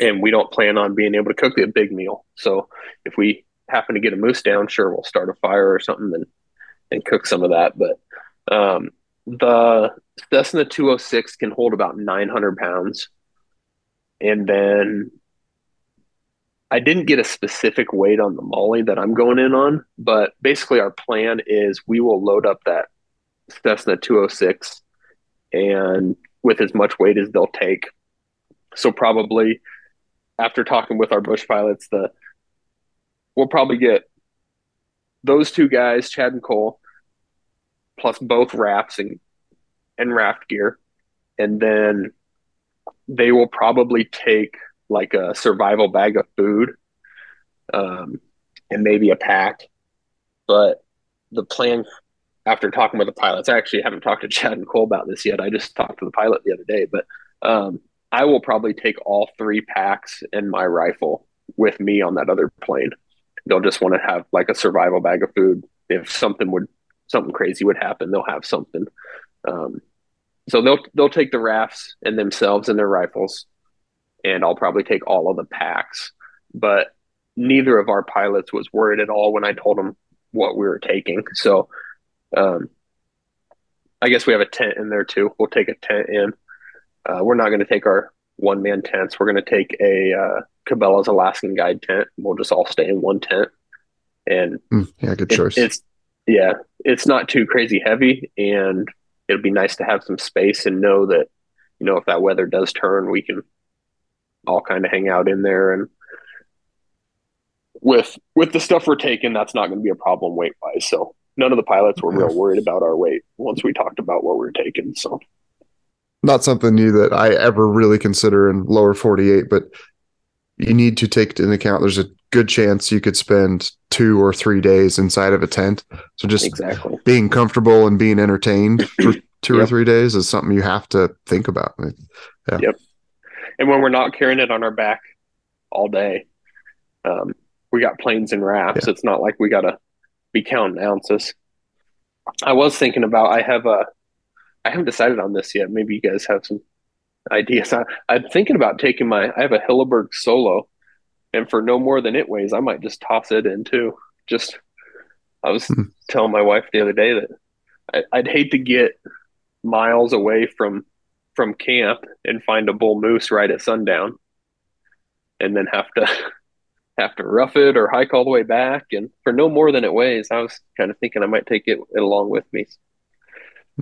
B: and we don't plan on being able to cook a big meal. So if we happen to get a moose down, sure, we'll start a fire or something and and cook some of that. But um, the Cessna 206 can hold about 900 pounds, and then I didn't get a specific weight on the Maule that I'm going in on, but basically our plan is we will load up that Cessna 206 and with as much weight as they'll take. So probably after talking with our bush pilots, the we'll probably get those two guys, Chad and Cole, plus both rafts and and raft gear, and then they will probably take like a survival bag of food, um, and maybe a pack. But the plan after talking with the pilots, I actually haven't talked to Chad and Cole about this yet. I just talked to the pilot the other day, but um, I will probably take all three packs and my rifle with me on that other plane. They'll just want to have like a survival bag of food. If something would something crazy would happen, they'll have something. Um, so they'll they'll take the rafts and themselves and their rifles, and I'll probably take all of the packs. But neither of our pilots was worried at all when I told them what we were taking. So um, I guess we have a tent in there too. We'll take a tent in. Uh, we're not going to take our one man tents. We're going to take a uh, Cabela's Alaskan Guide tent. We'll just all stay in one tent. And
D: mm, yeah, good
B: it,
D: choice.
B: It's yeah, it's not too crazy heavy, and it'll be nice to have some space and know that you know if that weather does turn, we can all kind of hang out in there and with with the stuff we're taking, that's not going to be a problem weight wise. So none of the pilots were real worried about our weight once we talked about what we were taking. So
D: not something new that I ever really consider in lower 48, but you need to take into account there's a good chance you could spend two or three days inside of a tent. So just
B: exactly
D: being comfortable and being entertained for two yep. or three days is something you have to think about.
B: Yeah. Yep. And when we're not carrying it on our back all day, um, we got planes and rafts. Yeah. It's not like we got to be counting ounces. I was thinking about I have a I haven't decided on this yet. Maybe you guys have some ideas. I, I'm thinking about taking my I have a Hilleberg Soulo and for no more than it weighs, I might just toss it in too. Just I was hmm. telling my wife the other day that I, I'd hate to get miles away from from camp and find a bull moose right at sundown and then have to have to rough it or hike all the way back. And for no more than it weighs, I was kind of thinking I might take it, it along with me.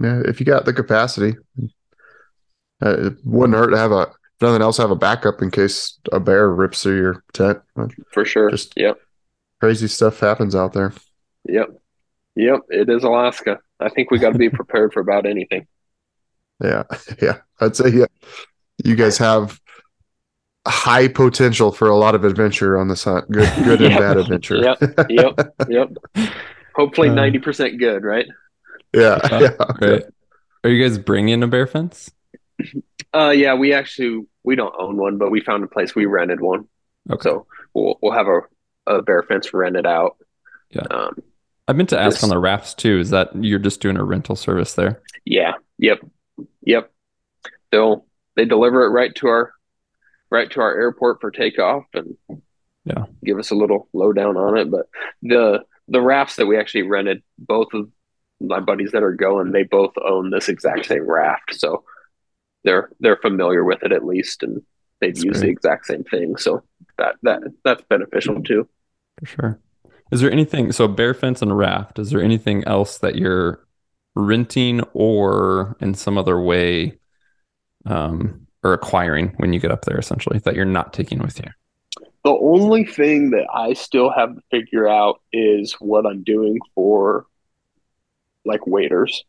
D: Yeah, if you got the capacity, uh, it wouldn't hurt to have a, if nothing else, have a backup in case a bear rips through your tent.
B: For sure.
D: Just
B: yep.
D: Crazy stuff happens out there.
B: Yep. Yep. It is Alaska. I think we got to be prepared for about anything.
D: Yeah. Yeah. I'd say, yeah. You guys have high potential for a lot of adventure on this hunt. Good, good and bad adventure.
B: yep, yep, yep. Hopefully, uh, ninety percent good, right?
D: Yeah, uh, yeah.
C: Great. Are you guys bringing a bear fence?
B: Uh, yeah, we actually we don't own one, but we found a place we rented one. Okay. So we'll we'll have a, a bear fence rented out.
C: Yeah. Um, I meant to ask this, on the rafts too. Is that you're just doing a rental service there?
B: Yeah. Yep. Yep. They'll they deliver it right to our right to our airport for takeoff and
C: yeah,
B: give us a little lowdown on it. But the the rafts that we actually rented, both of my buddies that are going, they both own this exact same raft, so they're they're familiar with it at least, and they've that's used great. the exact same thing. So that that that's beneficial too.
C: For sure. Is there anything? So bear fence and raft. Is there anything else that you're renting or in some other way um, or acquiring when you get up there essentially that you're not taking with you?
B: The only thing that I still have to figure out is what I'm doing for like waders.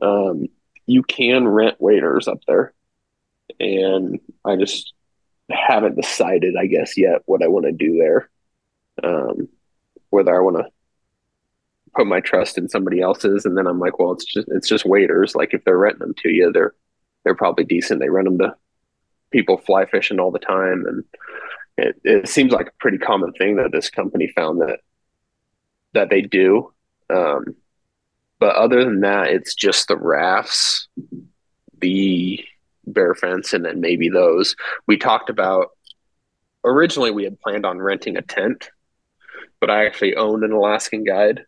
B: Um, you can rent waders up there, and I just haven't decided, I guess, yet what I want to do there. Um, whether I want to put my trust in somebody else's, and then I'm like, well, it's just it's just waders. Like if they're renting them to you, they're they're probably decent. They rent them to people fly fishing all the time, and it, it seems like a pretty common thing that this company found that that they do. Um, but other than that, it's just the rafts, the bear fence, and then maybe those. We talked about originally we had planned on renting a tent, but I actually owned an Alaskan guide.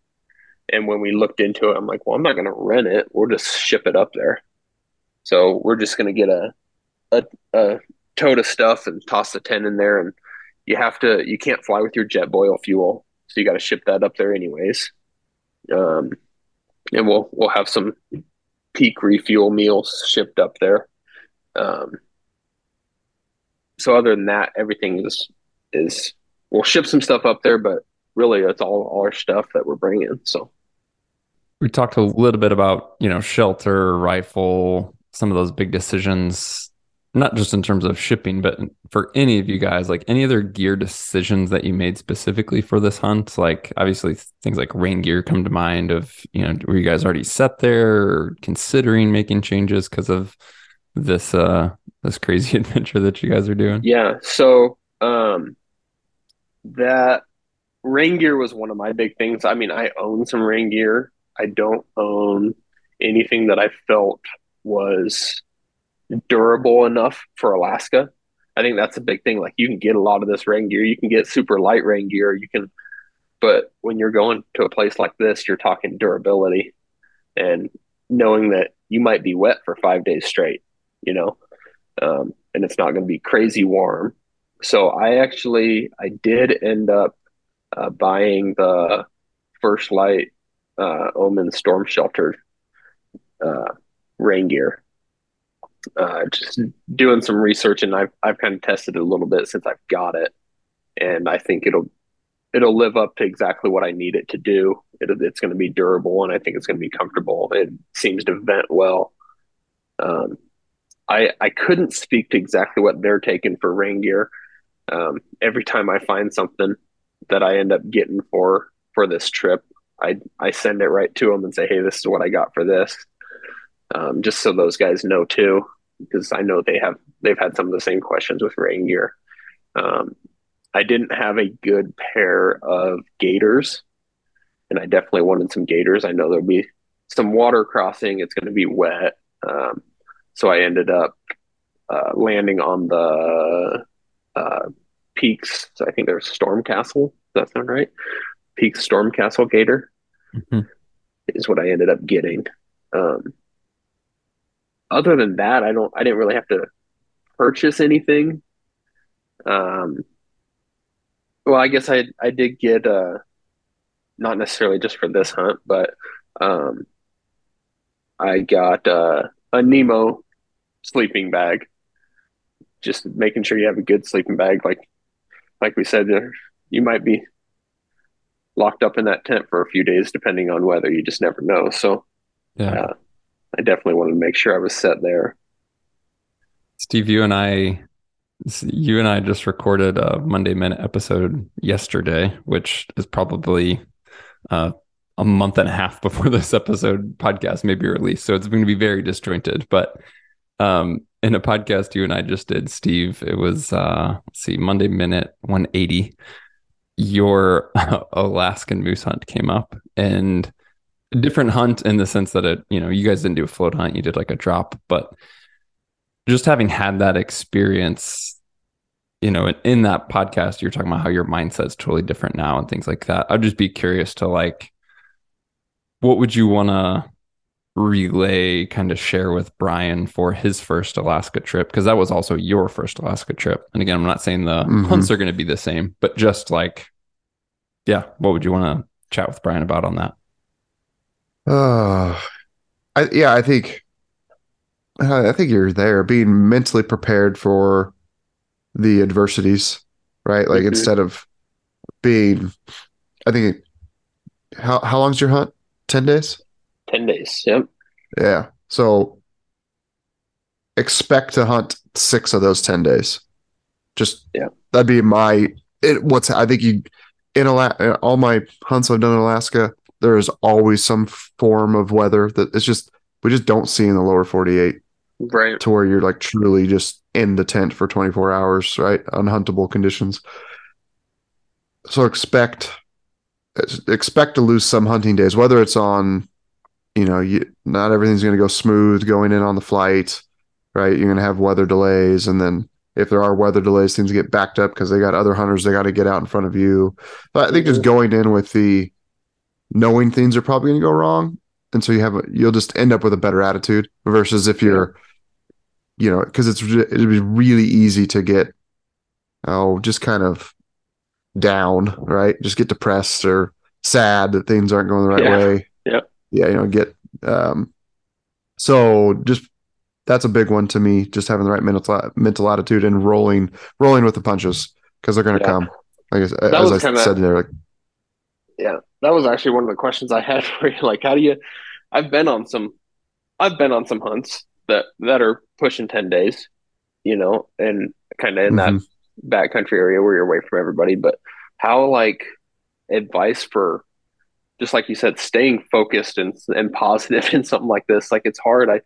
B: And when we looked into it, I'm like, well, I'm not going to rent it. We'll just ship it up there. So we're just going to get a, a, a tote of stuff and toss the tent in there. And you have to, you can't fly with your jet Jetboil fuel. So you got to ship that up there anyways. Um, and we'll, we'll have some Peak Refuel meals shipped up there. Um, so other than that, everything is, is, we'll ship some stuff up there, but really it's all, all our stuff that we're bringing. So
C: we talked a little bit about, you know, shelter, rifle, some of those big decisions, not just in terms of shipping, but for any of you guys, like any other gear decisions that you made specifically for this hunt? Like obviously things like rain gear come to mind of, you know, were you guys already set there or considering making changes because of this uh this crazy adventure that you guys are doing?
B: Yeah. So um that rain gear was one of my big things. I mean, I own some rain gear. I don't own anything that I felt was durable enough for Alaska. I think that's a big thing. Like you can get a lot of this rain gear, you can get super light rain gear, you can, but when you're going to a place like this, you're talking durability and knowing that you might be wet for five days straight, you know, um, and it's not going to be crazy warm. So I actually I did end up uh, buying the First Lite uh, Omen Storm Shelter uh, rain gear. Uh, just doing some research, and I've I've kind of tested it a little bit since I've got it, and I think it'll it'll live up to exactly what I need it to do. It, it's going to be durable, and I think it's going to be comfortable. It seems to vent well. Um, I I couldn't speak to exactly what they're taking for rain gear. Um, every time I find something that I end up getting for for this trip, I I send it right to them and say, hey, this is what I got for this um, just so those guys know too, because I know they have they've had some of the same questions with rain gear. Um, I didn't have a good pair of gaiters, and I definitely wanted some gaiters. I know there'll be some water crossing; it's going to be wet, um, so I ended up uh, landing on the uh, Peaks. I think there's Storm Castle. Does that sound right? Peak Storm Castle Gaiter mm-hmm. is what I ended up getting. Um, other than that, I don't. I didn't really have to purchase anything. Um, well, I guess I I did get uh, not necessarily just for this hunt, but um, I got uh, a Nemo sleeping bag. Just making sure you have a good sleeping bag, like like we said, you might be locked up in that tent for a few days, depending on weather. You just never know. So, yeah. Uh, I definitely wanted to make sure I was set there.
C: Steve, you and I, you and I just recorded a Monday Minute episode yesterday, which is probably uh, a month and a half before this episode podcast may be released. So it's going to be very disjointed. But um, in a podcast you and I just did, Steve, it was uh, let's see, Monday Minute 180. Your Alaskan moose hunt came up, and different hunt in the sense that it, you know, you guys didn't do a float hunt, you did like a drop, but just having had that experience, you know, in, in that podcast, you're talking about how your mindset's totally different now and things like that. I'd just be curious to like, what would you want to relay, kind of share with Brian for his first Alaska trip? Because that was also your first Alaska trip. And again, I'm not saying the mm-hmm. hunts are going to be the same, but just like, yeah, what would you want to chat with Brian about on that?
D: Uh, I, yeah, I think I think you're there, being mentally prepared for the adversities, right? Like mm-hmm. instead of being, I think, how how long's your hunt? Ten days.
B: Ten days. Yep.
D: Yeah. So expect to hunt six of those ten days. Just
B: yeah,
D: that'd be my. It, what's I think you in Alaska, all my hunts I've done in Alaska, there is always some form of weather that it's just we just don't see in the lower 48
B: right.
D: to where you're like truly just in the tent for 24 hours right? Unhuntable conditions. So expect expect to lose some hunting days whether it's on you know you, not everything's going to go smooth going in on the flight right? You're going to have weather delays and then if there are weather delays, things get backed up because they got other hunters they got to get out in front of you. But I think just mm-hmm. going in with the knowing things are probably going to go wrong, and so you have a, you'll just end up with a better attitude versus if you're, you know, because it's it'd be really easy to get, oh, just kind of down, right? Just get depressed or sad that things aren't going the right
B: Yeah.
D: way.
B: Yeah.
D: Yeah, you know, get um so just that's a big one to me, just having the right mental mental attitude and rolling rolling with the punches because they're going to
B: Yeah.
D: come. Like I, as
B: That
D: I
B: kinda-
D: said there, like
B: that was actually one of the questions I had for you. Like, how do you? I've been on some, I've been on some hunts that that are pushing ten days, you know, and kind of in that
D: Mhm.
B: backcountry area where you're away from everybody. But how like advice for just like you said, staying focused and and positive in something like this. Like it's hard. I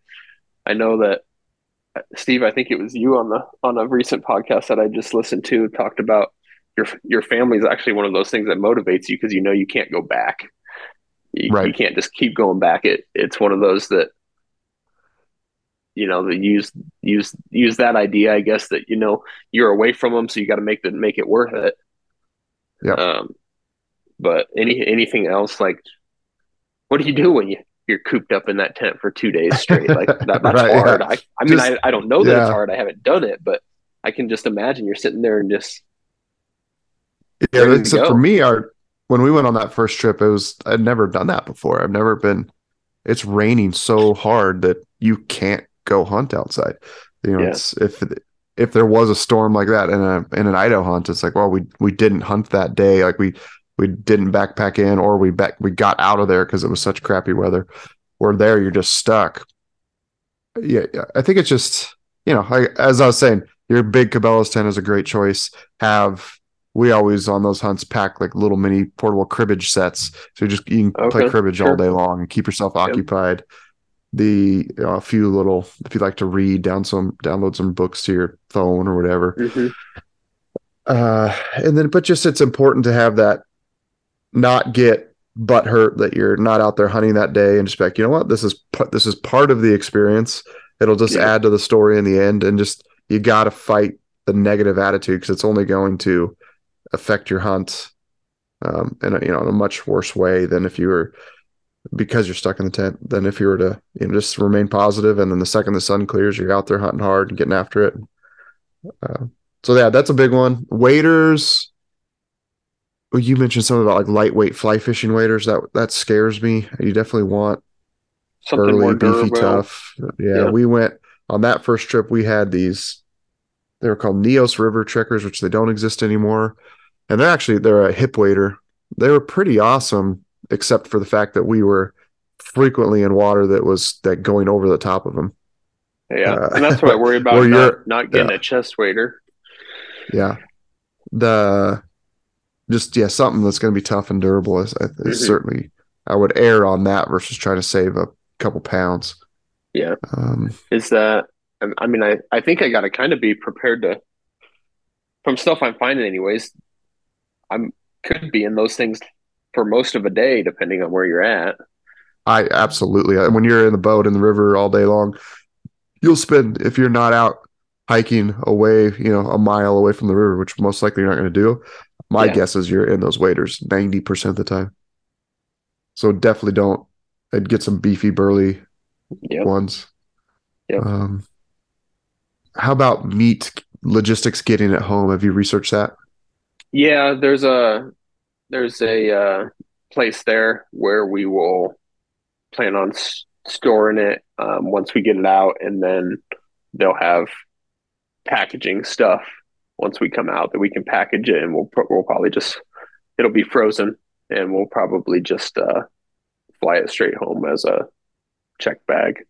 B: I know that Steve. I think it was you on the on a recent podcast that I just listened to talked about your your family is actually one of those things that motivates you because you know you can't go back. You,
D: Right.
B: you can't just keep going back. It it's one of those that you know that use use use that idea. I guess that you know you're away from them, so you got to make the make it worth it.
D: Yeah.
B: Um, but any anything else like what do you do when you you're cooped up in that tent for two days straight? Like that, that's
D: Right, yeah.
B: hard. I, I mean,
D: Just-
B: I, I don't know that
D: yeah.
B: it's hard. I haven't done it, but I can just imagine you're sitting there and just
D: Yeah, except for me, our when we went on that first trip, it was I'd never done that before. I've never been. It's raining so hard that you can't go hunt outside. You know,
B: Yeah.
D: it's if if there was a storm like that in a in an Idaho hunt, it's like, well, we we didn't hunt that day. Like we we didn't backpack in, or we back we got out of there because it was such crappy weather. Where there, you're just stuck. Yeah, yeah. I think it's just you know, I, as I was saying, your big Cabela's tent is a great choice. Have we always on those hunts pack like little mini portable cribbage sets, so you just you can play
B: Okay,
D: cribbage all day long and keep yourself occupied. The you know, a few little if you'd like to read, down some download some books to your phone or whatever. Uh, and then, but just it's important to have that not get butt hurt that you're not out there hunting that day and just be like, you know what, this is this is part of the experience. It'll just
B: Yeah.
D: add to the story in the end, and just you got to fight the negative attitude because it's only going to affect your hunt, um, in a, you know in a much worse way than if you were because you're stuck in the tent than if you were to you know just remain positive. And then the second the sun clears you're out there hunting hard and getting after it. Uh, so yeah that's a big one. Waders. Well, you mentioned something about like lightweight fly fishing waders. That that scares me. You definitely want
B: something more
D: beefy tough. Yeah,
B: Yeah.
D: we went on that first trip we had these they were called neos river trekkers which they don't exist anymore and they're actually they're a hip wader they were pretty awesome except for the fact that we were frequently in water that was that going over the top of them
B: Yeah,
D: Uh,
B: and that's what I worry about not,
D: you're-
B: not getting
D: yeah.
B: a chest wader.
D: yeah the just yeah something that's going to be tough and durable is, is
B: Mhm.
D: certainly i would err on that versus trying to save a couple pounds
B: Yeah.
D: um
B: Is that? I- I mean, I I think I got to kind of be prepared to, from stuff I'm finding, anyways. I'm could be in those things for most of a day, depending on where you're at.
D: I absolutely. When you're in the boat in the river all day long, you'll spend if you're not out hiking away, you know, a mile away from the river, which most likely you're not going to do. My
B: Yeah.
D: guess is you're in those waders ninety percent of the time. So definitely don't. I'd get some beefy burly
B: Yep.
D: ones.
B: Yep.
D: Um, how about meat logistics getting it home? Have you researched that?
B: Yeah, there's a there's a uh, place there where we will plan on s- storing it um, once we get it out, and then they'll have packaging stuff once we come out that we can package it, and we'll pro- we'll probably just it'll be frozen, and we'll probably just uh, fly it straight home as a check bag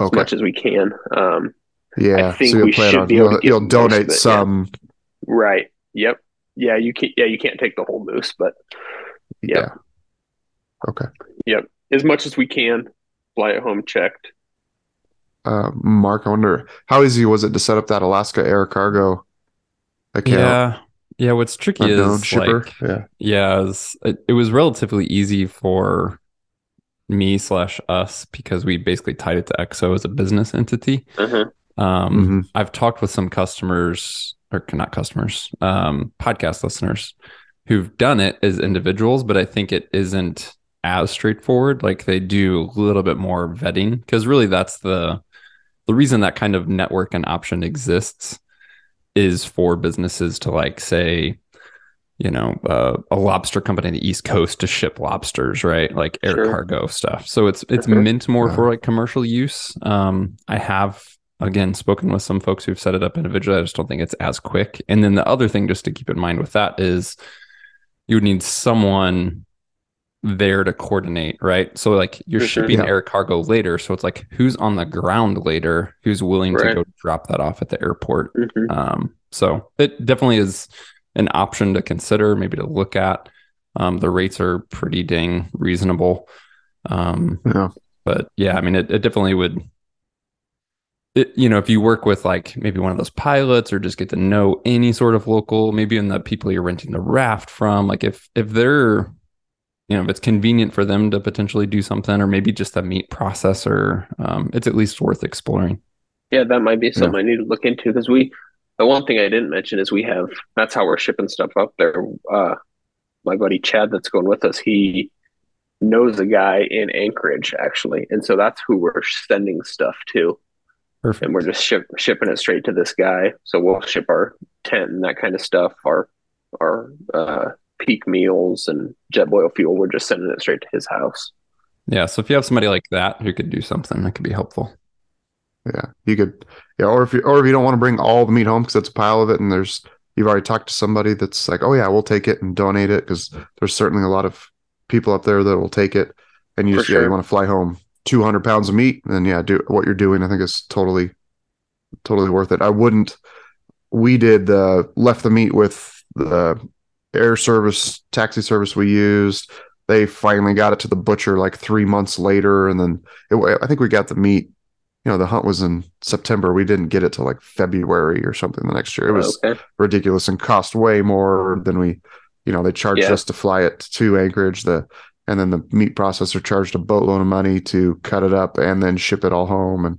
B: as
D: Okay.
B: much as we can. Um,
D: Yeah, I
B: think
D: so
B: we should
D: on
B: be able to
D: you'll,
B: get
D: you'll donate
B: it, yeah.
D: some.
B: right. Yep. Yeah. You can't. Yeah. You can't take the whole moose, but
D: Yeah. Okay. Yep.
B: As much as we can, fly it home checked.
D: uh, Mark, I wonder how easy was it to set up that Alaska Air Cargo account?
C: Yeah. Yeah. What's tricky
D: Unknown
C: is
D: shipper.
C: like,
D: yeah.
C: yeah, is- it, it was relatively easy for me slash us because we basically tied it to EXO as a business entity.
B: Uh-huh.
C: Um,
D: Mm-hmm.
C: I've talked with some customers or not customers, um, podcast listeners who've done it as individuals, but I think it isn't as straightforward. Like they do a little bit more vetting because really that's the the reason that kind of network and option exists is for businesses to like say you know uh, a lobster company on the east coast to ship lobsters right like air
B: Sure.
C: cargo stuff so it's it's
B: Sure.
C: meant more
D: Yeah.
C: for like commercial use um i have again spoken with some folks who've set it up individually i just don't think it's as quick and then the other thing just to keep in mind with that is you would need someone there to coordinate right so like you're
B: For sure.
C: shipping
D: Yeah.
C: air cargo later so it's like who's on the ground later who's willing to go drop that off at the airport
B: Mhm.
C: um, so it definitely is an option to consider, maybe to look at. Um, the rates are pretty dang reasonable. Um,
D: Yeah.
C: but yeah, I mean, it, it definitely would. It, you know, if you work with like maybe one of those pilots or just get to know any sort of local, maybe in the people you're renting the raft from, like if if they're, you know, if it's convenient for them to potentially do something, or maybe just a meat processor, um, it's at least worth exploring.
B: Yeah, that might be something I need to look into because we, the one thing I didn't mention is we have, that's how we're shipping stuff up there. Uh, my buddy Chad that's going with us, he knows a guy in Anchorage actually. And so that's who we're sending stuff to.
C: Perfect.
B: And we're just ship, shipping it straight to this guy. So we'll ship our tent and that kind of stuff, our, our, uh, peak meals and Jetboil fuel. We're just sending it straight to his house.
C: Yeah. So if you have somebody like that who could do something, that could be helpful.
D: Yeah, you could. Yeah, or if you or if you don't want to bring all the meat home because it's a pile of it, and there's you've already talked to somebody that's like, oh yeah, we'll take it and donate it because there's certainly a lot of people up there that will take it, and you
B: For
D: just yeah, you want to fly home 200 pounds of meat, then yeah, do what you're doing. I think is totally, totally worth it. I wouldn't. We did uh, left the meat with the air service taxi service we used. They finally got it to the butcher like three months later, and then it, I think we got the meat you know, the hunt was in September. We didn't get it till like February or something the next year. It was
B: okay.
D: ridiculous and cost way more than we, you know, they charged
B: Yeah.
D: us to fly it to Anchorage. The and then the meat processor charged a boatload of money to cut it up and then ship it all home. And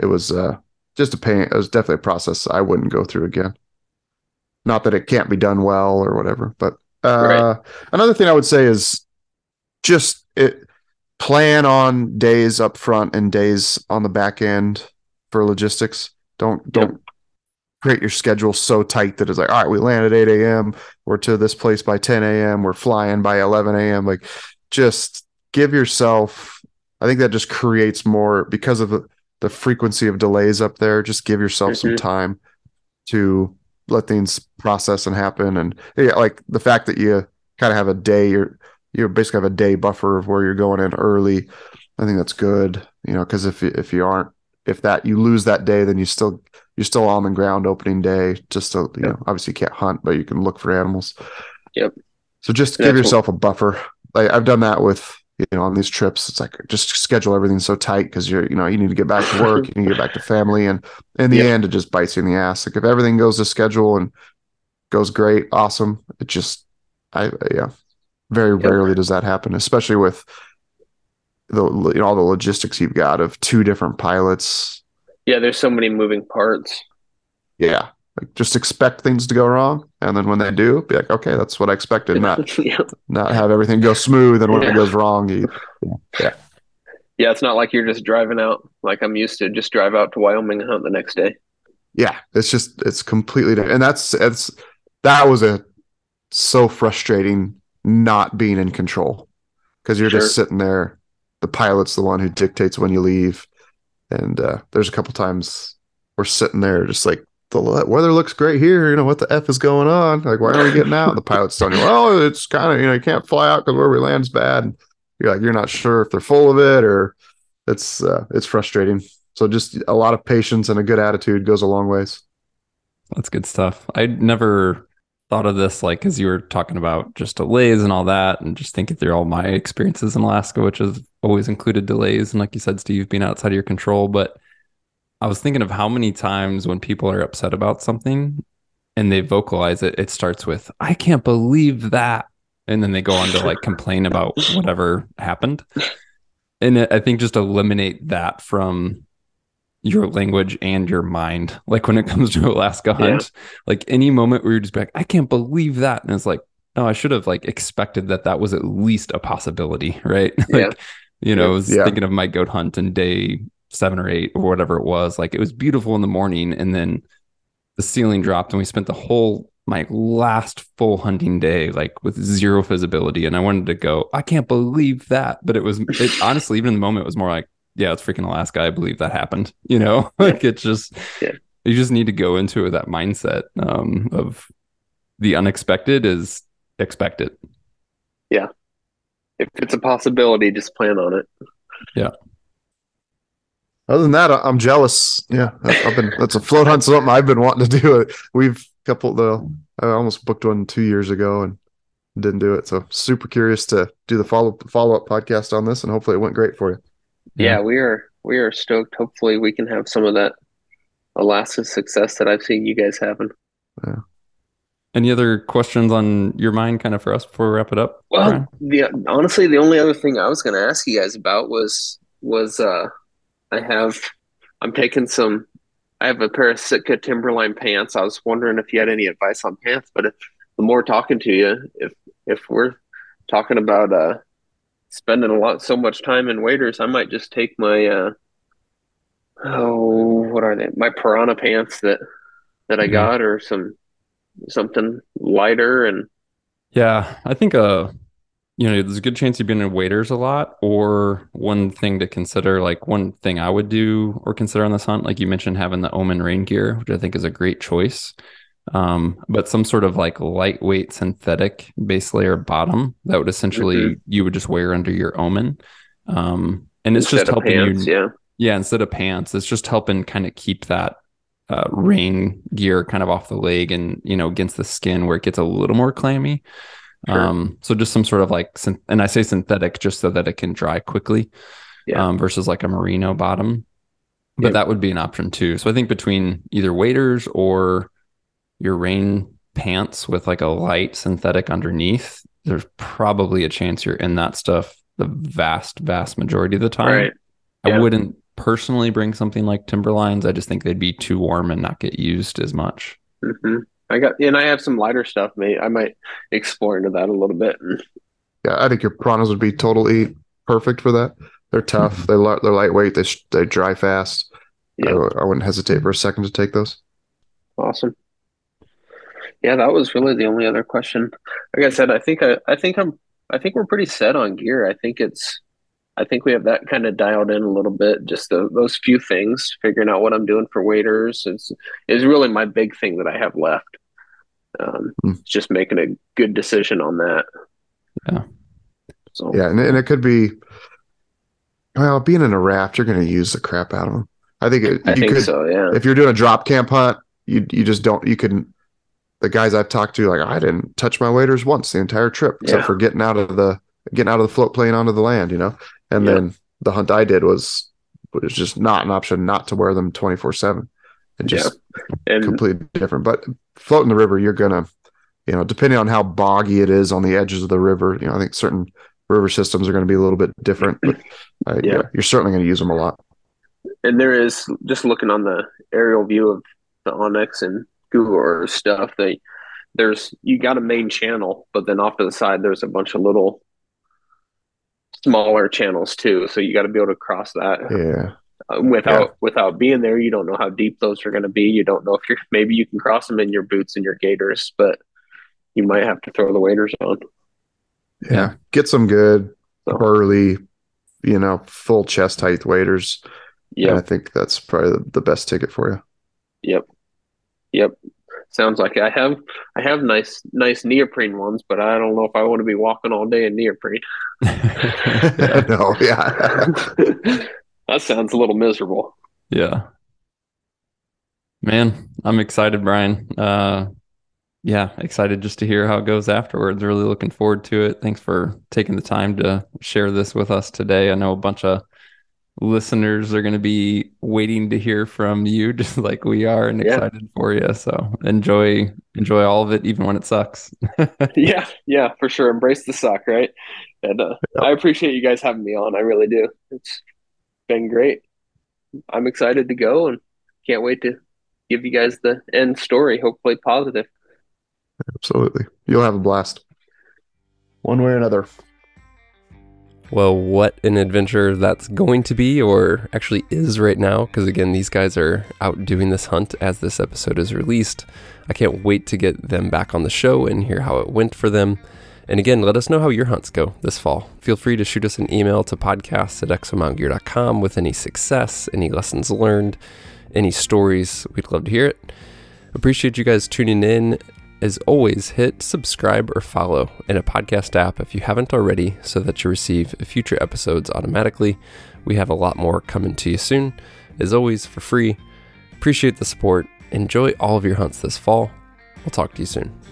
D: it was uh, just a pain. It was definitely a process I wouldn't go through again. Not that it can't be done well or whatever, but uh, another thing I would say is just it plan on days up front and days on the back end for logistics. Don't don't create your schedule so tight that it's like, all right, we land at 8 a.m. We're to this place by 10 a.m. We're flying by 11 a.m. Like just give yourself, I think that just creates more because of the, frequency of delays up there. Just give yourself some
B: Mhm.
D: time to let things process and happen. And yeah, like the fact that you kind of have a day, you're, you basically have a day buffer of where you're going in early. I think that's good, you know, because if you, if you aren't, if that you lose that day, then you still you're still on the ground opening day. Just to you
B: Yep.
D: know, obviously you can't hunt, but you can look for animals.
B: Yep.
D: So just
B: That's
D: give
B: what-
D: yourself a buffer. Like I've done that with you know on these trips. It's like just schedule everything so tight because you're you know you need to get back to work, you need to get back to family, and in the
B: Yep.
D: end it just bites you in the ass. Like if everything goes to schedule and goes great, awesome. It just I yeah, very
B: Yep.
D: rarely does that happen, especially with the you know all the logistics you've got of two different pilots.
B: Yeah, there's so many moving parts.
D: Yeah. Like just expect things to go wrong. And then when they do, be like, okay, that's what I expected. Not
B: yeah.
D: not have everything go smooth and when
B: Yeah.
D: it goes wrong, you
B: yeah, it's not like you're just driving out like I'm used to just drive out to Wyoming and hunt the next day.
D: yeah, it's just it's completely different. And that's it's that was a so frustrating not being in control. Because you're
B: Sure.
D: just sitting there. The pilot's the one who dictates when you leave. And uh, there's a couple times we're sitting there just like the weather looks great here. You know what the f is going on? Like why are we getting out? The pilot's telling you, well, it's kind of you know you can't fly out because where we land's bad. And you're like you're not sure if they're full of it or it's uh, it's frustrating. So just a lot of patience and a good attitude goes a long ways.
C: That's good stuff. I never thought of this like as you were talking about just delays and all that, and just thinking through all my experiences in Alaska, which has always included delays and like you said, Steve, being outside of your control. But I was thinking of how many times when people are upset about something and they vocalize it, it starts with, I can't believe that. And then they go on to like complain about whatever happened. And I think just eliminate that from your language and your mind. Like when it comes to Alaska hunt, yeah. like any moment where you're just like, I can't believe that. And it's like, no, I should have like expected that that was at least a possibility, right? like, yeah. you know, I was thinking of my goat hunt and day seven or eight or whatever it was. Like it was beautiful in the morning and then the ceiling dropped and we spent the whole my last full hunting day like with zero visibility and i wanted to go i can't believe that but it was it, honestly even in the moment it was more like yeah it's freaking alaska i believe that happened you know? Like it's just yeah. you just need to go into it, that mindset um, of the unexpected is expected.
B: Yeah. If it's a possibility just plan on it.
C: Yeah
D: other than that, I'm jealous. Yeah, I've been that's a float hunt something I've been wanting to do. It We've couple the I almost booked one two years ago and didn't do it. So super curious to do the follow follow up podcast on this, and hopefully it went great for you.
B: Yeah, yeah we are we are stoked. Hopefully we can have some of that Alaska success that I've seen you guys having.
C: Yeah. Any other questions on your mind, kind of for us before we wrap it up?
B: Well, the, honestly, the only other thing I was going to ask you guys about was was uh, I have I'm taking some I have a pair of Sitka Timberline pants. I was wondering if you had any advice on pants, but if, the more talking to you, if if we're talking about uh spending a lot so much time in waders, I might just take my uh oh what are they? My piranha pants that that I mm-hmm. got or some something lighter and
C: yeah, I think uh you know, there's a good chance you've been in waders a lot. Or one thing to consider, like one thing I would do or consider on this hunt, like you mentioned, having the Omen rain gear, which I think is a great choice. Um, but some sort of like lightweight synthetic base layer bottom that would essentially mm-hmm. you would just wear under your Omen. Um, and it's instead just helping pants, you, yeah, yeah, instead of pants, it's just helping kind of keep that uh, rain gear kind of off the leg and you know against the skin where it gets a little more clammy. Sure. Um, so just some sort of like, and I say synthetic just so that it can dry quickly, yeah. um, versus like a merino bottom. But that would be an option too. So I think between either waders or your rain pants with like a light synthetic underneath, there's probably a chance you're in that stuff the vast, vast majority of the time. Right. Yeah. I wouldn't personally bring something like Timberlines. I just think they'd be too warm and not get used as much.
B: Mm-hmm. I got and I have some lighter stuff. Mate, I might explore into that a little bit.
D: Yeah, I think your piranhas would be totally perfect for that. They're tough. Mm-hmm. They're they're lightweight. They they dry fast. Yeah, I, I wouldn't hesitate for a second to take those.
B: Awesome. Yeah, that was really the only other question. Like I said, I think I, I think I'm I think we're pretty set on gear. I think it's I think we have that kind of dialed in a little bit. Just the, those few things, figuring out what I'm doing for waders is is really my big thing that I have left. Um, mm. Just making a good decision on that.
C: Yeah.
D: So yeah, and, and it could be well, being in a raft, you're going to use the crap out of them. I think it,
B: I you think could, so. Yeah.
D: If you're doing a drop camp hunt, you you just don't. You can. The guys I've talked to, like I didn't touch my waders once the entire trip, except yeah. for getting out of the getting out of the float plane onto the land. You know, and then the hunt I did was was just not an option not to wear them 24 7 and just yeah. and, completely different. But floating the river, you're gonna, you know, depending on how boggy it is on the edges of the river, you know, I think certain river systems are going to be a little bit different, but uh, yeah. yeah. you're certainly going to use them a lot.
B: And there is just looking on the aerial view of the onX and Google Earth stuff. They there's you got a main channel, but then off to the side there's a bunch of little smaller channels too. So you got to be able to cross that.
D: Yeah.
B: Uh, without yeah. without being there, you don't know how deep those are going to be. You don't know if you're maybe you can cross them in your boots and your gaiters, but you might have to throw the waders on.
D: Yeah, get some good so. burly, you know, full chest height waders. Yeah, I think that's probably the, the best ticket for you.
B: Yep, yep. Sounds like it. I have I have nice nice neoprene ones, but I don't know if I want to be walking all day in neoprene.
D: no, yeah.
B: that sounds a little miserable.
C: Yeah. Man, I'm excited, Brian. Uh yeah, excited just to hear how it goes afterwards. Really looking forward to it. Thanks for taking the time to share this with us today. I know a bunch of listeners are going to be waiting to hear from you just like we are and excited yeah. for you so enjoy enjoy all of it even when it sucks
B: yeah yeah for sure embrace the suck right and uh, i appreciate you guys having me on i really do it's been great I'm excited to go and can't wait to give you guys the end story. Hopefully positive.
D: Absolutely. You'll have a blast. One way or another.
A: Well, what an adventure that's going to be, or actually is right now, because again, these guys are out doing this hunt as this episode is released. I can't wait to get them back on the show and hear how it went for them. And again, let us know how your hunts go this fall. Feel free to shoot us an email to podcast at exomtngear.com with any success, any lessons learned, any stories. We'd love to hear it. Appreciate you guys tuning in as always, hit subscribe or follow in a podcast app if you haven't already so that you receive future episodes automatically. We have a lot more coming to you soon. As always, for free. Appreciate the support. Enjoy all of your hunts this fall. We'll talk to you soon.